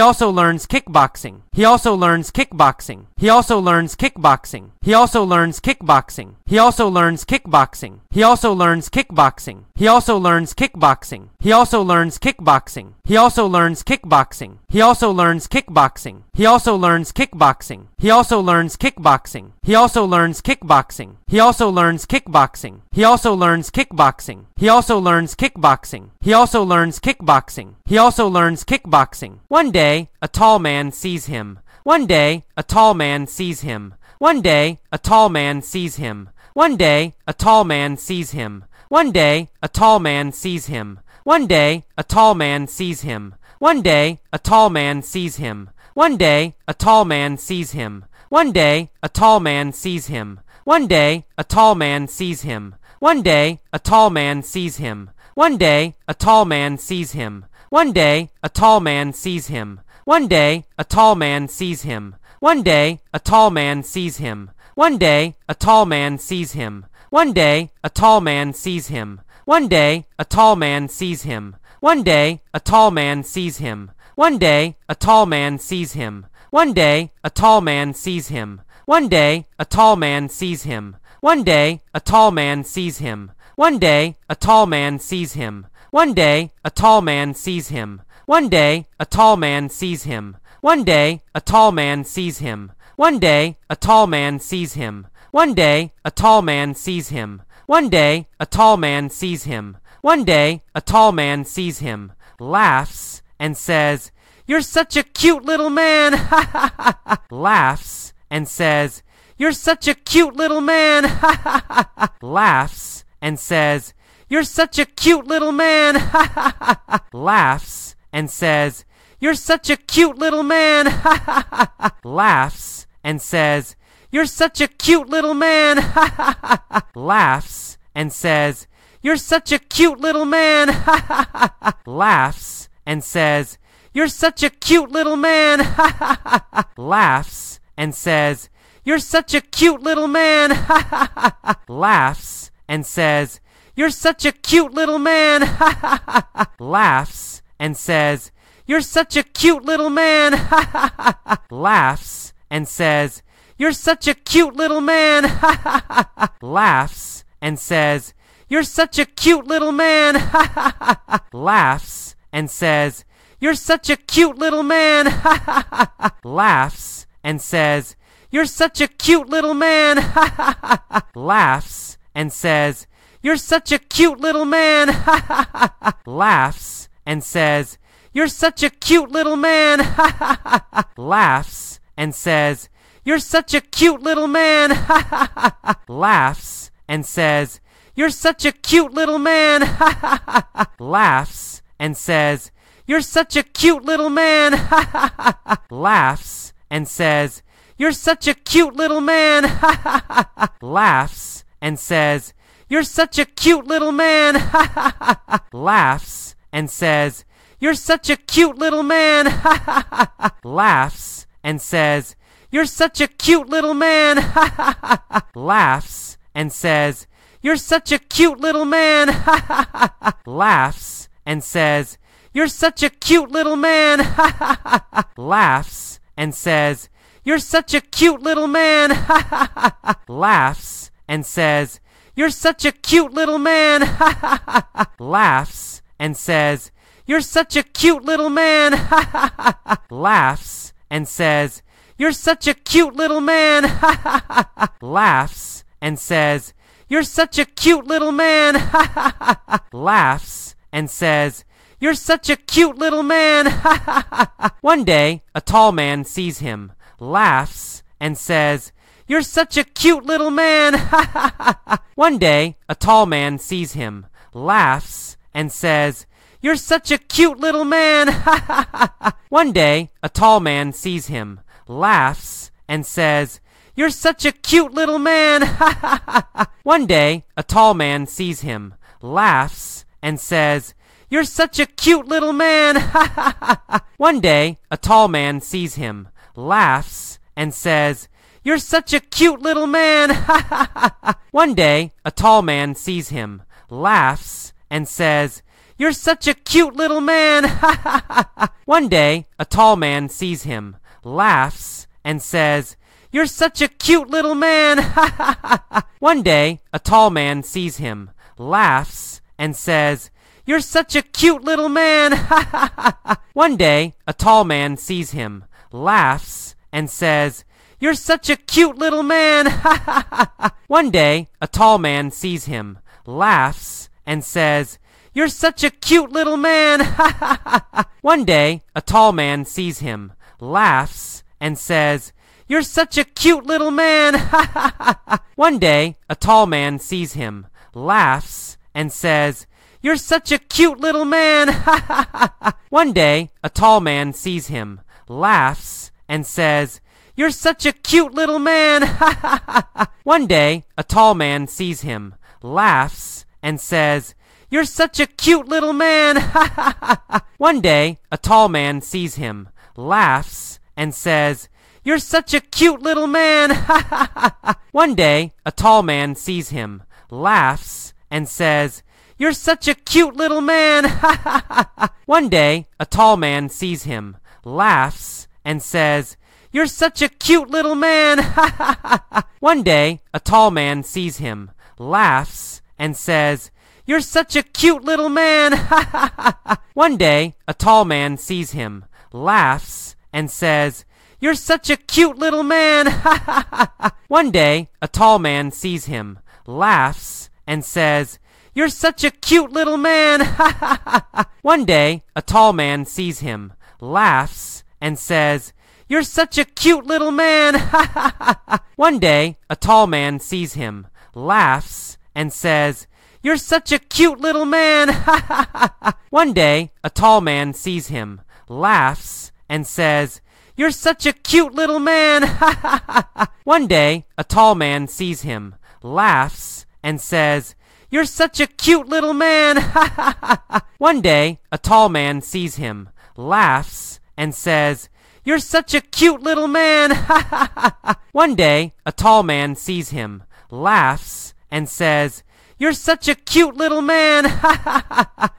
also learns kickboxing. He also learns kickboxing. He also learns kickboxing. He also learns kickboxing. He also learns kickboxing. He also learns kickboxing. He also learns kickboxing. He also learns kickboxing. He also learns kickboxing. He also learns kickboxing. He also learns kickboxing. He also learns kickboxing. He also learns kickboxing. He also learns kickboxing. He also learns kickboxing. He also learns kickboxing. He also learns kickboxing. He also learns kickboxing. One day, a tall man sees him. One day, a tall man sees him. One day, a tall man sees him. One day, a tall man sees him. One day, a tall man sees him. One day, a tall man sees him. One day, a tall man sees him. One day, a tall man sees him. One day, a tall man sees him. One day, a tall man sees him. One day, a tall man sees him. One day, a tall man sees him. One day, a tall man sees him. One day, a tall man sees him. One day, a tall man sees him. One day, a tall man sees him. One day, a tall man sees him. One day, a tall man sees him. One day, a tall man sees him. One day, a tall man sees him. One day, a tall man sees him. One day, a tall man sees him. One day, a tall man sees him. One day, a tall man sees him. One day, a tall man sees him. One day, a tall man sees him. One day, a tall man sees him. One day, a tall man sees him. One day, a tall man sees him. One day, a tall man sees him. One day, a tall man sees him, laughs, and says, You're such a cute little man! laughs, and says, You're such a cute little man! laughs, and says, You're such a cute little man! laughs, and says, You're such a cute little man! laughs, and says, You're such a cute little man! laughs, and says, You're such a cute little man! laughs, and says, You're such a cute little man! laughs, and says, You're such a cute little man! laughs, and says, You're such a cute little man! laughs, and says, You're such a cute little man! laughs, and says, You're such a cute little man! laughs, and says, You're such a cute little man! laughs, and says, You're such a cute little man! laughs, and says, You're such a cute little man! laughs, and says, You're such a cute little man! laughs, and says, You're such a cute little man! laughs, and says, You're such a cute little man! laughs, and says, You're such a cute little man! laughs, and says, You're such a cute little man! laughs, and says, You're such a cute little man! laughs, and says, You're such a cute little man! laughs, and says, You're such a cute little man! laughs, and says, You're such a cute little man, laughs and says, You're such a cute little man, laughs and says, You're such a cute little man, laughs and says, You're such a cute little man, laughs and says, You're such a cute little man, laughs and says, You're such a cute little man, laughs and says, You're such a cute little man, laughs and says, You're such a cute little man, laughs and says, You're such a cute little man. One day, a tall man sees him, laughs, and says, You're such a cute little man. One day, a tall man sees him, laughs, and says, You're such a cute little man. One day, a tall man sees him, laughs, and says, You're such a cute little man. One day, a tall man sees him, laughs, and says, You're such a cute little man. One day, a tall man sees him, laughs, and says, You're such a cute little man. One day, a tall man sees him, laughs, and says, You're such a cute little man. One day, a tall man sees him, laughs, and says, You're such a cute little man. One day, a tall man sees him, laughs, and says, You're such a cute little man. One day, a tall man sees him, laughs, and says, You're such a cute little man. One day, a tall man sees him, laughs, and says, You're such a cute little man. One day, a tall man sees him, laughs, and says, You're such a cute little man. One day, a tall man sees him, laughs, and says, You're such a cute little man. One day, a tall man sees him, laughs, and says, You're such a cute little man. One day, a tall man sees him, laughs, and says, You're such a cute little man. One day, a tall man sees him, laughs, and says, You're such a cute little man. One day, a tall man sees him, laughs, and says, You're such a cute little man. One day, a tall man sees him, laughs, and says, You're such a cute little man. One day, a tall man sees him, laughs, and says, You're such a cute little man. One day, a tall man sees him, laughs, and says, You're such a cute little man. One day, a tall man sees him, laughs, and says, You're such a cute little man. One day, a tall man sees him, laughs, and says, You're such a cute little man. One day, a tall man sees him, laughs, and says, You're such a cute little man. One day, a tall man sees him, laughs, and says, You're such a cute little man. One day, a tall man sees him, laughs, and says, You're such a cute little man. One day, a tall man sees him, laughs, and says, You're such a cute little man. One day, a tall man sees him, laughs, and says, You're such a cute little man.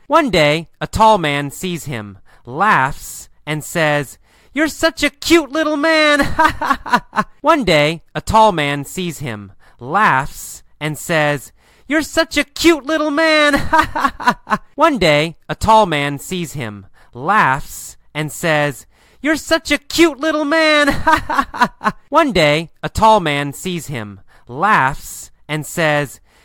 One day, a tall man sees him, laughs, and says, You're such a cute little man. One day, a tall man sees him, laughs, and says, You're such a cute little man. One day, a tall man sees him, laughs, and says, You're such a cute little man. One day, a tall man sees him, laughs, and says,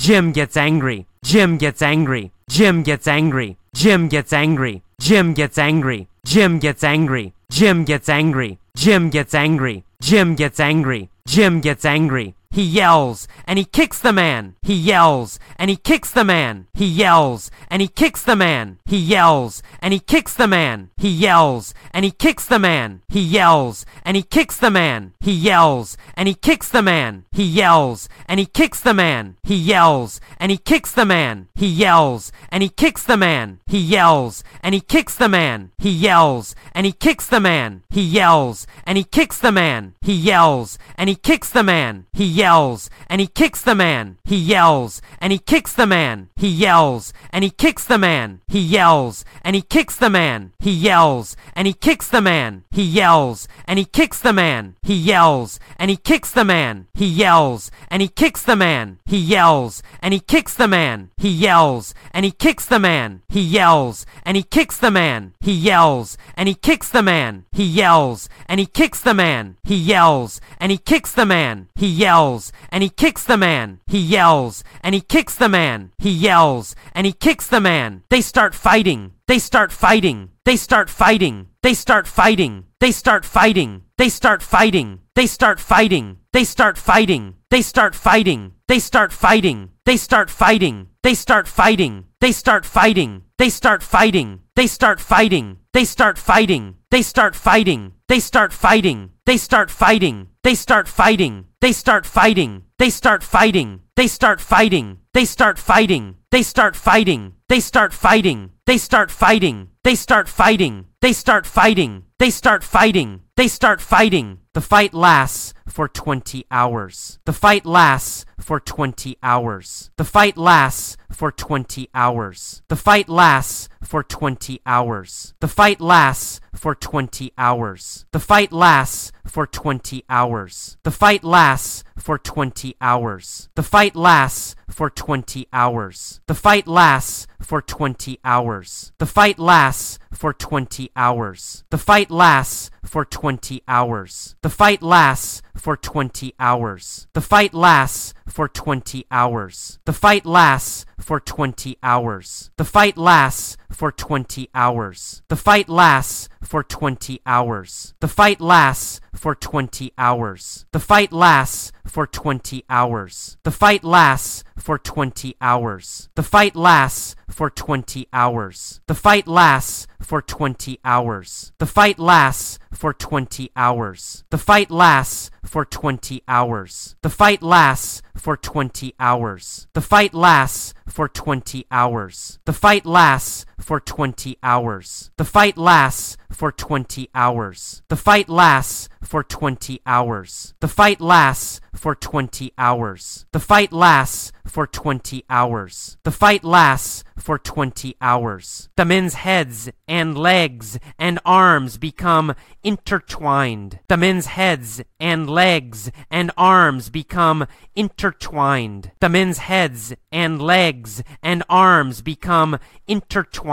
Jim gets angry. Jim gets angry. Jim gets angry. Jim gets angry. Jim gets angry. Jim gets angry. Jim gets angry. Jim gets angry. Jim gets angry. Jim gets angry. He yells and he kicks the man. He yells and he kicks the man. He yells and he kicks the man. He yells and he kicks the man. He yells and he kicks the man. He yells and he kicks the man. He yells and he kicks the man. He yells and he kicks the man. He yells and he kicks the man. He yells and he kicks the man. He yells and he kicks the man. He yells and he kicks the man. He yells and he kicks the man. He yells and he kicks the man. He yells and he kicks the man. He yells and he kicks the man. He yells and he kicks the man. He yells and he kicks the man. He yells and he kicks the man. He yells and he kicks the man. He yells and he kicks the man. He yells and he kicks the man. He yells and he kicks the man. He yells and he kicks the man. He yells and he kicks the man. He yells and he kicks the man. He yells and he kicks the man. He yells and he kicks the man. He yells and he kicks the man. He yells and he kicks the man. He yells and he kicks the man. They start fighting. They start fighting. They start fighting. They start fighting. They start fighting. They start fighting. They start fighting. They start fighting. They start fighting. They start fighting. They start fighting. They start fighting. They start fighting. They start fighting. They start fighting. They start fighting. They start fighting. They start fighting. They start fighting. They start fighting. They start fighting. They start fighting. They start fighting. They start fighting. They start fighting. They start fighting. They start fighting. They start fighting. They start fighting. They start fighting. They start fighting. The fight lasts for 20 hours. The fight lasts for 20 hours. The fight lasts for 20 hours. The fight lasts for 20 hours. The fight lasts for 20 hours. The fight lasts for 20 hours. The fight lasts for 20 hours. The fight lasts for 20 hours. The fight lasts for 20 hours. The fight lasts for 20 hours. The fight lasts for 20 hours. The fight lasts for 20 hours. The fight lasts for 20 hours. The fight lasts for 20 hours. The fight lasts for 20 hours. The fight lasts for 20 hours. The fight lasts for 20 hours. The fight lasts for 20 hours. The fight lasts for 20 hours. The fight lasts for 20 hours. The fight lasts for 20 hours. The fight lasts for 20 hours. The fight lasts for 20 hours. The fight lasts for 20 hours. The fight lasts for 20 hours. The fight lasts for 20 hours. The fight lasts for 20 hours. The fight lasts for 20 hours. The fight lasts for 20 hours. The fight lasts for 20 hours. The fight lasts for 20 hours. The men's heads and legs and arms become intertwined. The men's heads and legs and arms become intertwined. The men's heads and legs and arms become intertwined.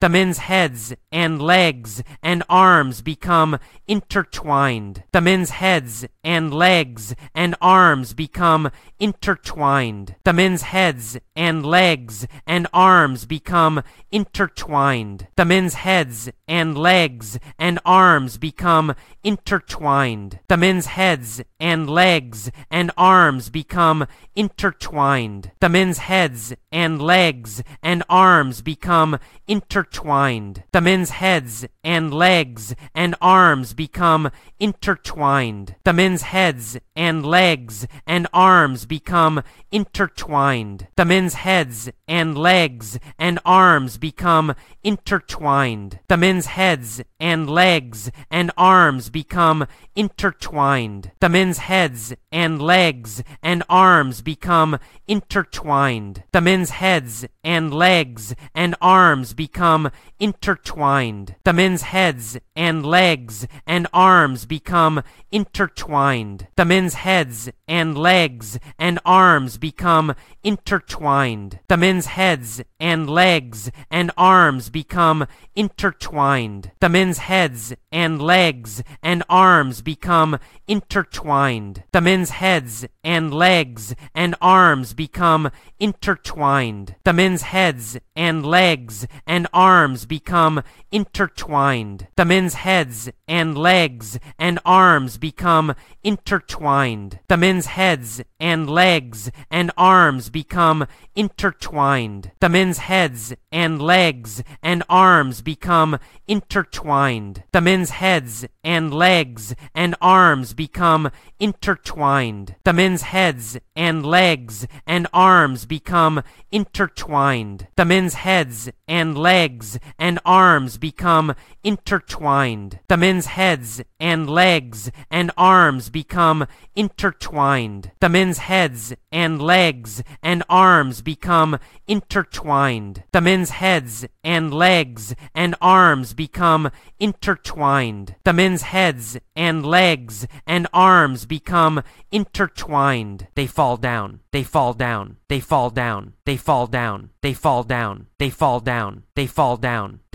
The men's heads and legs and arms become intertwined. The men's heads and legs and arms become intertwined. The men's heads and legs and arms become intertwined. The men's heads and legs and arms become intertwined. The men's heads and legs and arms become intertwined. The men's heads and legs and arms become intertwined. The men's heads and legs and arms become intertwined. The men's heads and legs and arms become intertwined. The men's heads and legs and arms become intertwined. The men's heads and legs and arms become intertwined. The men's heads and legs and arms become intertwined. The men's heads and legs and arms become intertwined. The men's heads and legs and arms become intertwined. The men's heads and legs and arms become intertwined. The men's heads and legs and arms become intertwined. The men's heads and legs and arms become intertwined. The men's heads and legs and arms become intertwined. The men's heads and legs legs and arms become intertwined. The men's heads and legs and arms become intertwined. The men's heads and legs and arms become intertwined. The men's heads and legs and arms become intertwined. The men's heads and legs and arms become intertwined. The men's heads and legs and arms become intertwined. The men's heads and legs and arms become intertwined. The men's heads and legs and arms become intertwined. The men's heads and legs and arms become intertwined. The men's heads and legs and arms become intertwined. The men's heads and legs and arms become intertwined. They fall down. They fall down. They fall down. They fall down. They fall down. They fall down. They fall down.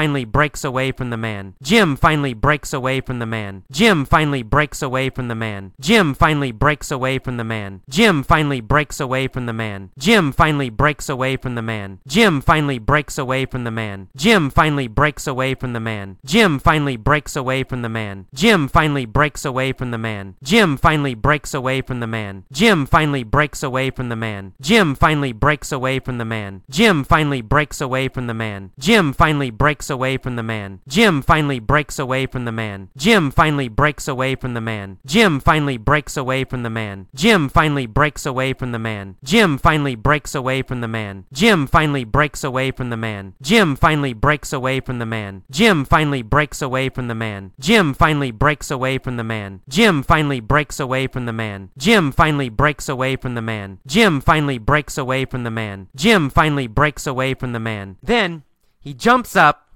finally breaks away from the man. Jim finally breaks away from the man. Jim finally breaks away from the man. Jim finally breaks away from the man. Jim finally breaks away from the man. Jim finally breaks away from the man. Jim finally breaks away from the man. Jim finally breaks away from the man. Jim finally breaks away from the man. Jim finally breaks away from the man. Jim finally breaks away from the man. Jim finally breaks away from the man. Jim finally breaks away from the man. Jim finally breaks away from the man. Jim finally breaks breaks away from the man. Jim finally breaks away from the man. Jim finally breaks away from the man. Jim finally breaks away from the man. Jim finally breaks away from the man. Jim finally breaks away from the man. Jim finally breaks away from the man. Jim finally breaks away from the man. Jim finally breaks away from the man. Jim finally breaks away from the man. Jim finally breaks away from the man. Jim finally breaks away from the man. Jim finally breaks away from the man. Jim finally breaks away from the man. Then he jumps up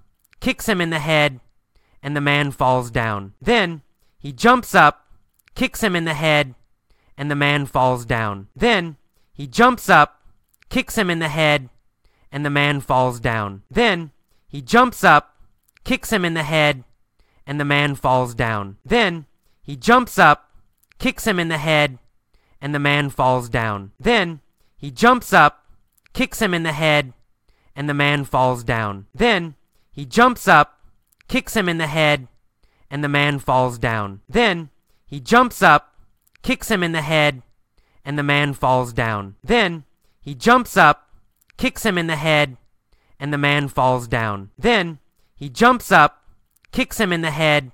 kicks him in the head, and the man falls down. Then he jumps up, kicks him in the head, and the man falls down. Then he jumps up, kicks him in the head, and the man falls down. Then he jumps up, kicks him in the head, and the man falls down. Then he jumps up, kicks him in the head, and the man falls down. Then he jumps up, kicks him in the head, and the man falls down. Then he jumps up, kicks him in the head, and the man falls down. Then he jumps up, kicks him in the head, and the man falls down. Then he jumps up, kicks him in the head, and the man falls down. Then he jumps up, kicks him in the head,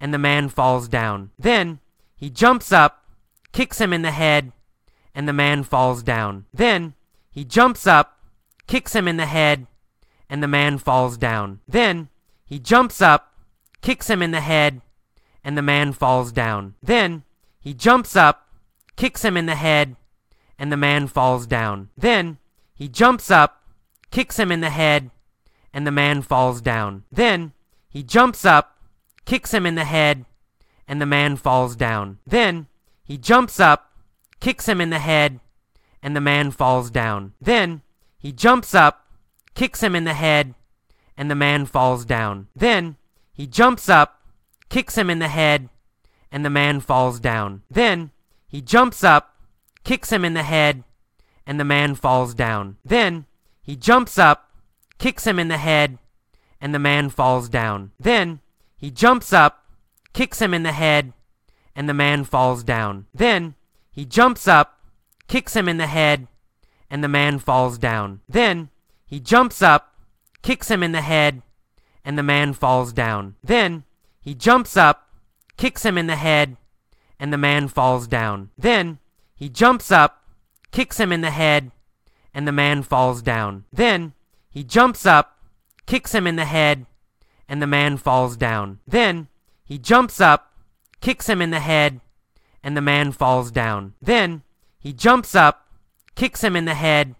and the man falls down. Then he jumps up, kicks him in the head, and the man falls down. Then he jumps up, kicks him in the head, and the man falls down. Then he jumps up, kicks him in the head, and the man falls down. Then he jumps up, kicks him in the head, and the man falls down. Then he jumps up, kicks him in the head, and the man falls down. Then he jumps up, kicks him in the head, and the man falls down. Then he jumps up, kicks him in the head, and the man falls down. Then he jumps up, kicks him in the head, and the man falls down. Then he jumps up, kicks him in the head, and the man falls down. Then he jumps up, kicks him in the head, and the man falls down. Then he jumps up, kicks him in the head, and the man falls down. Then he jumps up, kicks him in the head, and the man falls down. Then he jumps up, kicks him in the head, and the man falls down. Then he jumps up, kicks him in the head, and the man falls down. Then he jumps up, kicks him in the head, and the man falls down. Then he jumps up, kicks him in the head, and the man falls down. Then he jumps up, kicks him in the head, and the man falls down. Then he jumps up, kicks him in the head, and the man falls down. Then he jumps up, kicks him in the head,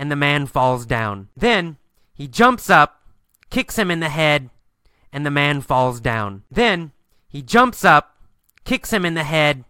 and the man falls down. Then he jumps up, kicks him in the head, and the man falls down. Then he jumps up, kicks him in the head,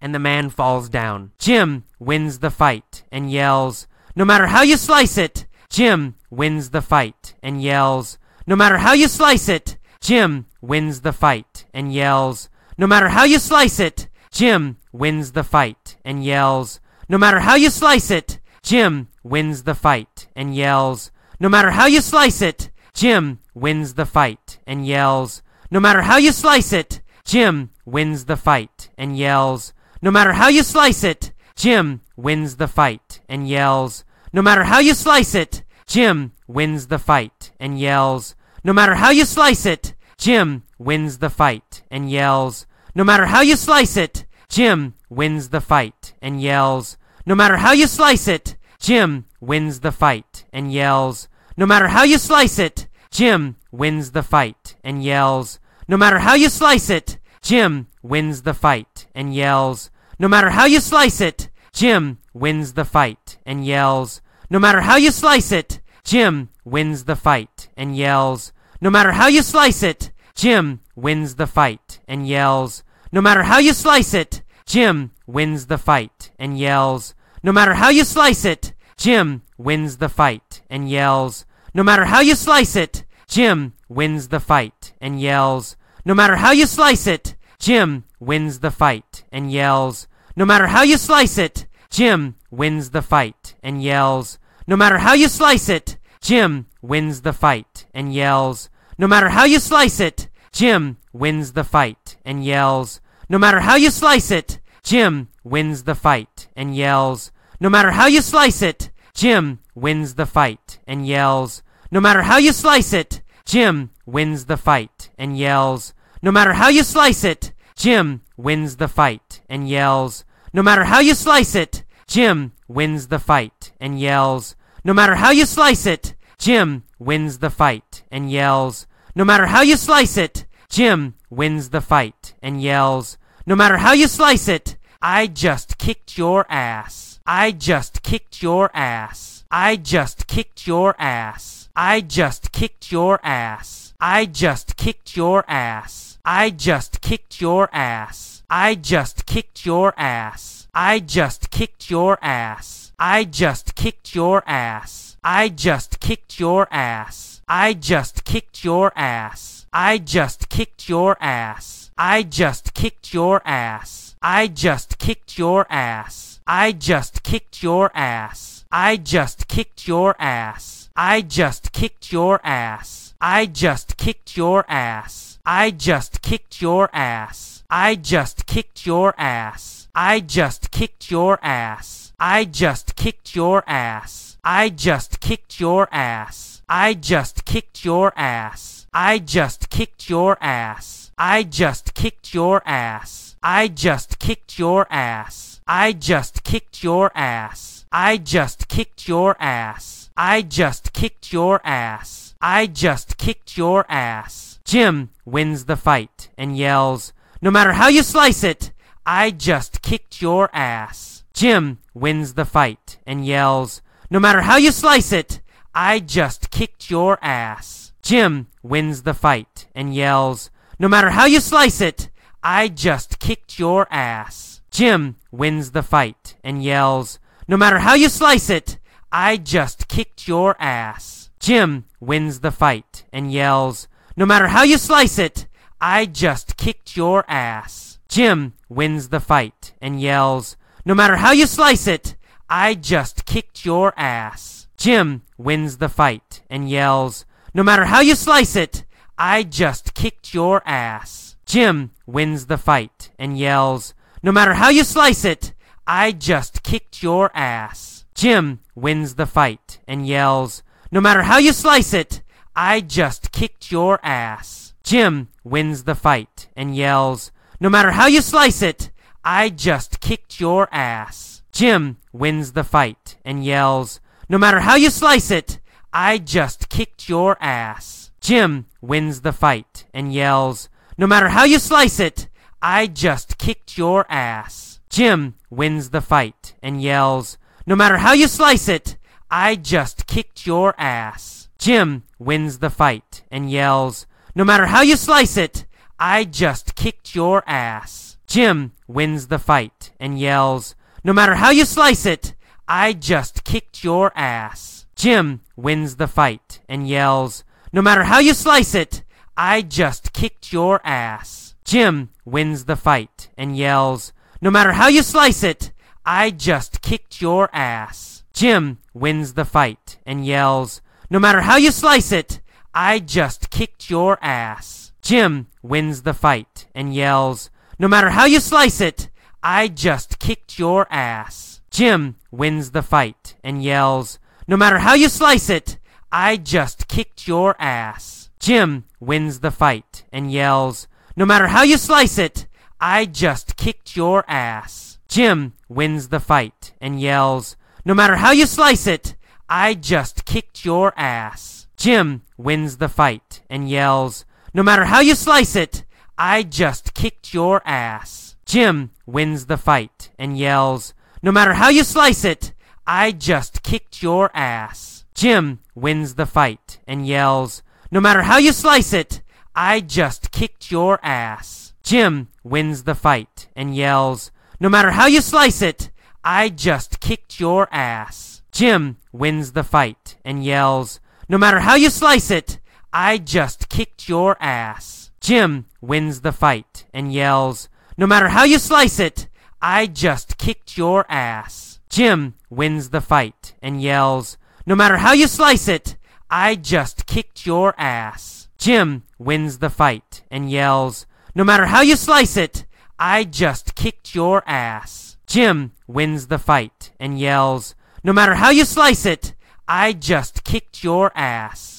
and the man falls down. Jim wins the fight and yells, No matter how you slice it! Jim wins the fight and yells, No matter how you slice it! Jim wins the fight and yells, No matter how you slice it! Jim wins the fight and yells, No matter how you slice it! Jim wins the fight and yells, No matter how you slice it! Jim wins the fight and yells, No matter how you slice it! Jim wins the fight and yells, No matter how you slice it! Jim wins the fight and yells, No matter how you slice it! Jim wins the fight and yells, No matter how you slice it! Jim wins the fight and yells, No matter how you slice it! Jim wins the fight and yells, No matter how you slice it! Jim wins the fight and yells, No matter how you slice it! Jim wins the fight and yells, No matter how you slice it! Jim wins the fight and yells, No matter how you slice it! Jim wins the fight and yells, No matter how you slice it! Jim wins the fight and yells, No matter how you slice it! Jim wins the fight and yells, No matter how you slice it! Jim wins the fight and yells, No matter how you slice it! Jim wins the fight and yells, No matter how you slice it! Jim wins the fight and yells, No matter how you slice it! Jim wins the fight and yells, No matter how you slice it! Jim wins the fight and yells, No matter how you slice it! Jim wins the fight and yells, No matter how you slice it! Jim wins the fight and yells, No matter how you slice it! Jim wins the fight and yells, No matter how you slice it! Jim wins the fight and yells, No matter how you slice it! Jim wins the fight and yells, No matter how you slice it! Jim wins the fight and yells, No matter how you slice it! Jim wins the fight and yells, No matter how you slice it! Jim wins the fight and yells, No matter how you slice it! Jim wins the fight and yells, No matter how you slice it! I just kicked your ass. I just kicked your ass. I just kicked your ass. I just kicked your ass. I just kicked your ass. I just kicked your ass. I just kicked your ass. I just kicked your ass. I just kicked your ass. I just kicked your ass. I just kicked your ass. I just kicked your ass. I just kicked your ass. I just kicked your ass. I just kicked your ass. I just kicked your ass. I just kicked your ass. I just kicked your ass. I just kicked your ass. I just kicked your ass. I just kicked your ass. I just kicked your ass. I just kicked your ass. I just kicked your ass. I just kicked your ass. I just kicked your ass. I just kicked your ass. I just kicked your ass. I just kicked your ass. I just kicked your ass. I just kicked your ass. Jim wins the fight and yells, No matter how you slice it, I just kicked your ass. Jim wins the fight and yells, No matter how you slice it, I just kicked your ass. Jim wins the fight and yells, No matter how you slice it, I just kicked your ass. Jim wins the fight and yells, No matter how you slice it, I just kicked your ass. Jim wins the fight and yells, No matter how you slice it, I just kicked your ass. Jim wins the fight and yells, No matter how you slice it, I just kicked your ass. Jim wins the fight and yells, No matter how you slice it, I just kicked your ass. Jim wins the fight and yells, No matter how you slice it, I just kicked your ass. Jim wins the fight and yells, No matter how you slice it, I just kicked your ass. Jim wins the fight and yells, No matter how you slice it, I just kicked your ass. Jim wins the fight and yells, No matter how you slice it, I just kicked your ass. Jim wins the fight and yells, No matter how you slice it, I just kicked your ass. Jim wins the fight and yells, No matter how you slice it, I just kicked your ass. Jim wins the fight and yells, no matter how you slice it, I just kicked your ass. Jim wins the fight and yells, no matter how you slice it, I just kicked your ass. Jim wins the fight and yells, no matter how you slice it, I just kicked your ass. Jim wins the fight and yells, no matter how you slice it, I just kicked your ass. Jim wins the fight and yells, no matter how you slice it, I just kicked your ass. Jim wins the fight and yells, no matter how you slice it, I just kicked your ass. Jim wins the fight and yells, no matter how you slice it, I just kicked your ass. Jim wins the fight and yells, no matter how you slice it, I just kicked your ass. Jim wins the fight and yells, no matter how you slice it, I just kicked your ass. Jim wins the fight and yells, no matter how you slice it, I just kicked your ass. Jim wins the fight and yells, no matter how you slice it, I just kicked your ass. Jim wins the fight and yells, no matter how you slice it, I just kicked your ass. Jim wins the fight and yells, no matter how you slice it, I just kicked your ass. Jim wins the fight and yells, no matter how you slice it, I just kicked your ass. Jim wins the fight and yells, no matter how you slice it, I just kicked your ass. Jim wins the fight and yells, no matter how you slice it, I just kicked your ass. Jim wins the fight and yells, no matter how you slice it, I just kicked your ass. Jim wins the fight and yells, no matter how you slice it, I just kicked your ass.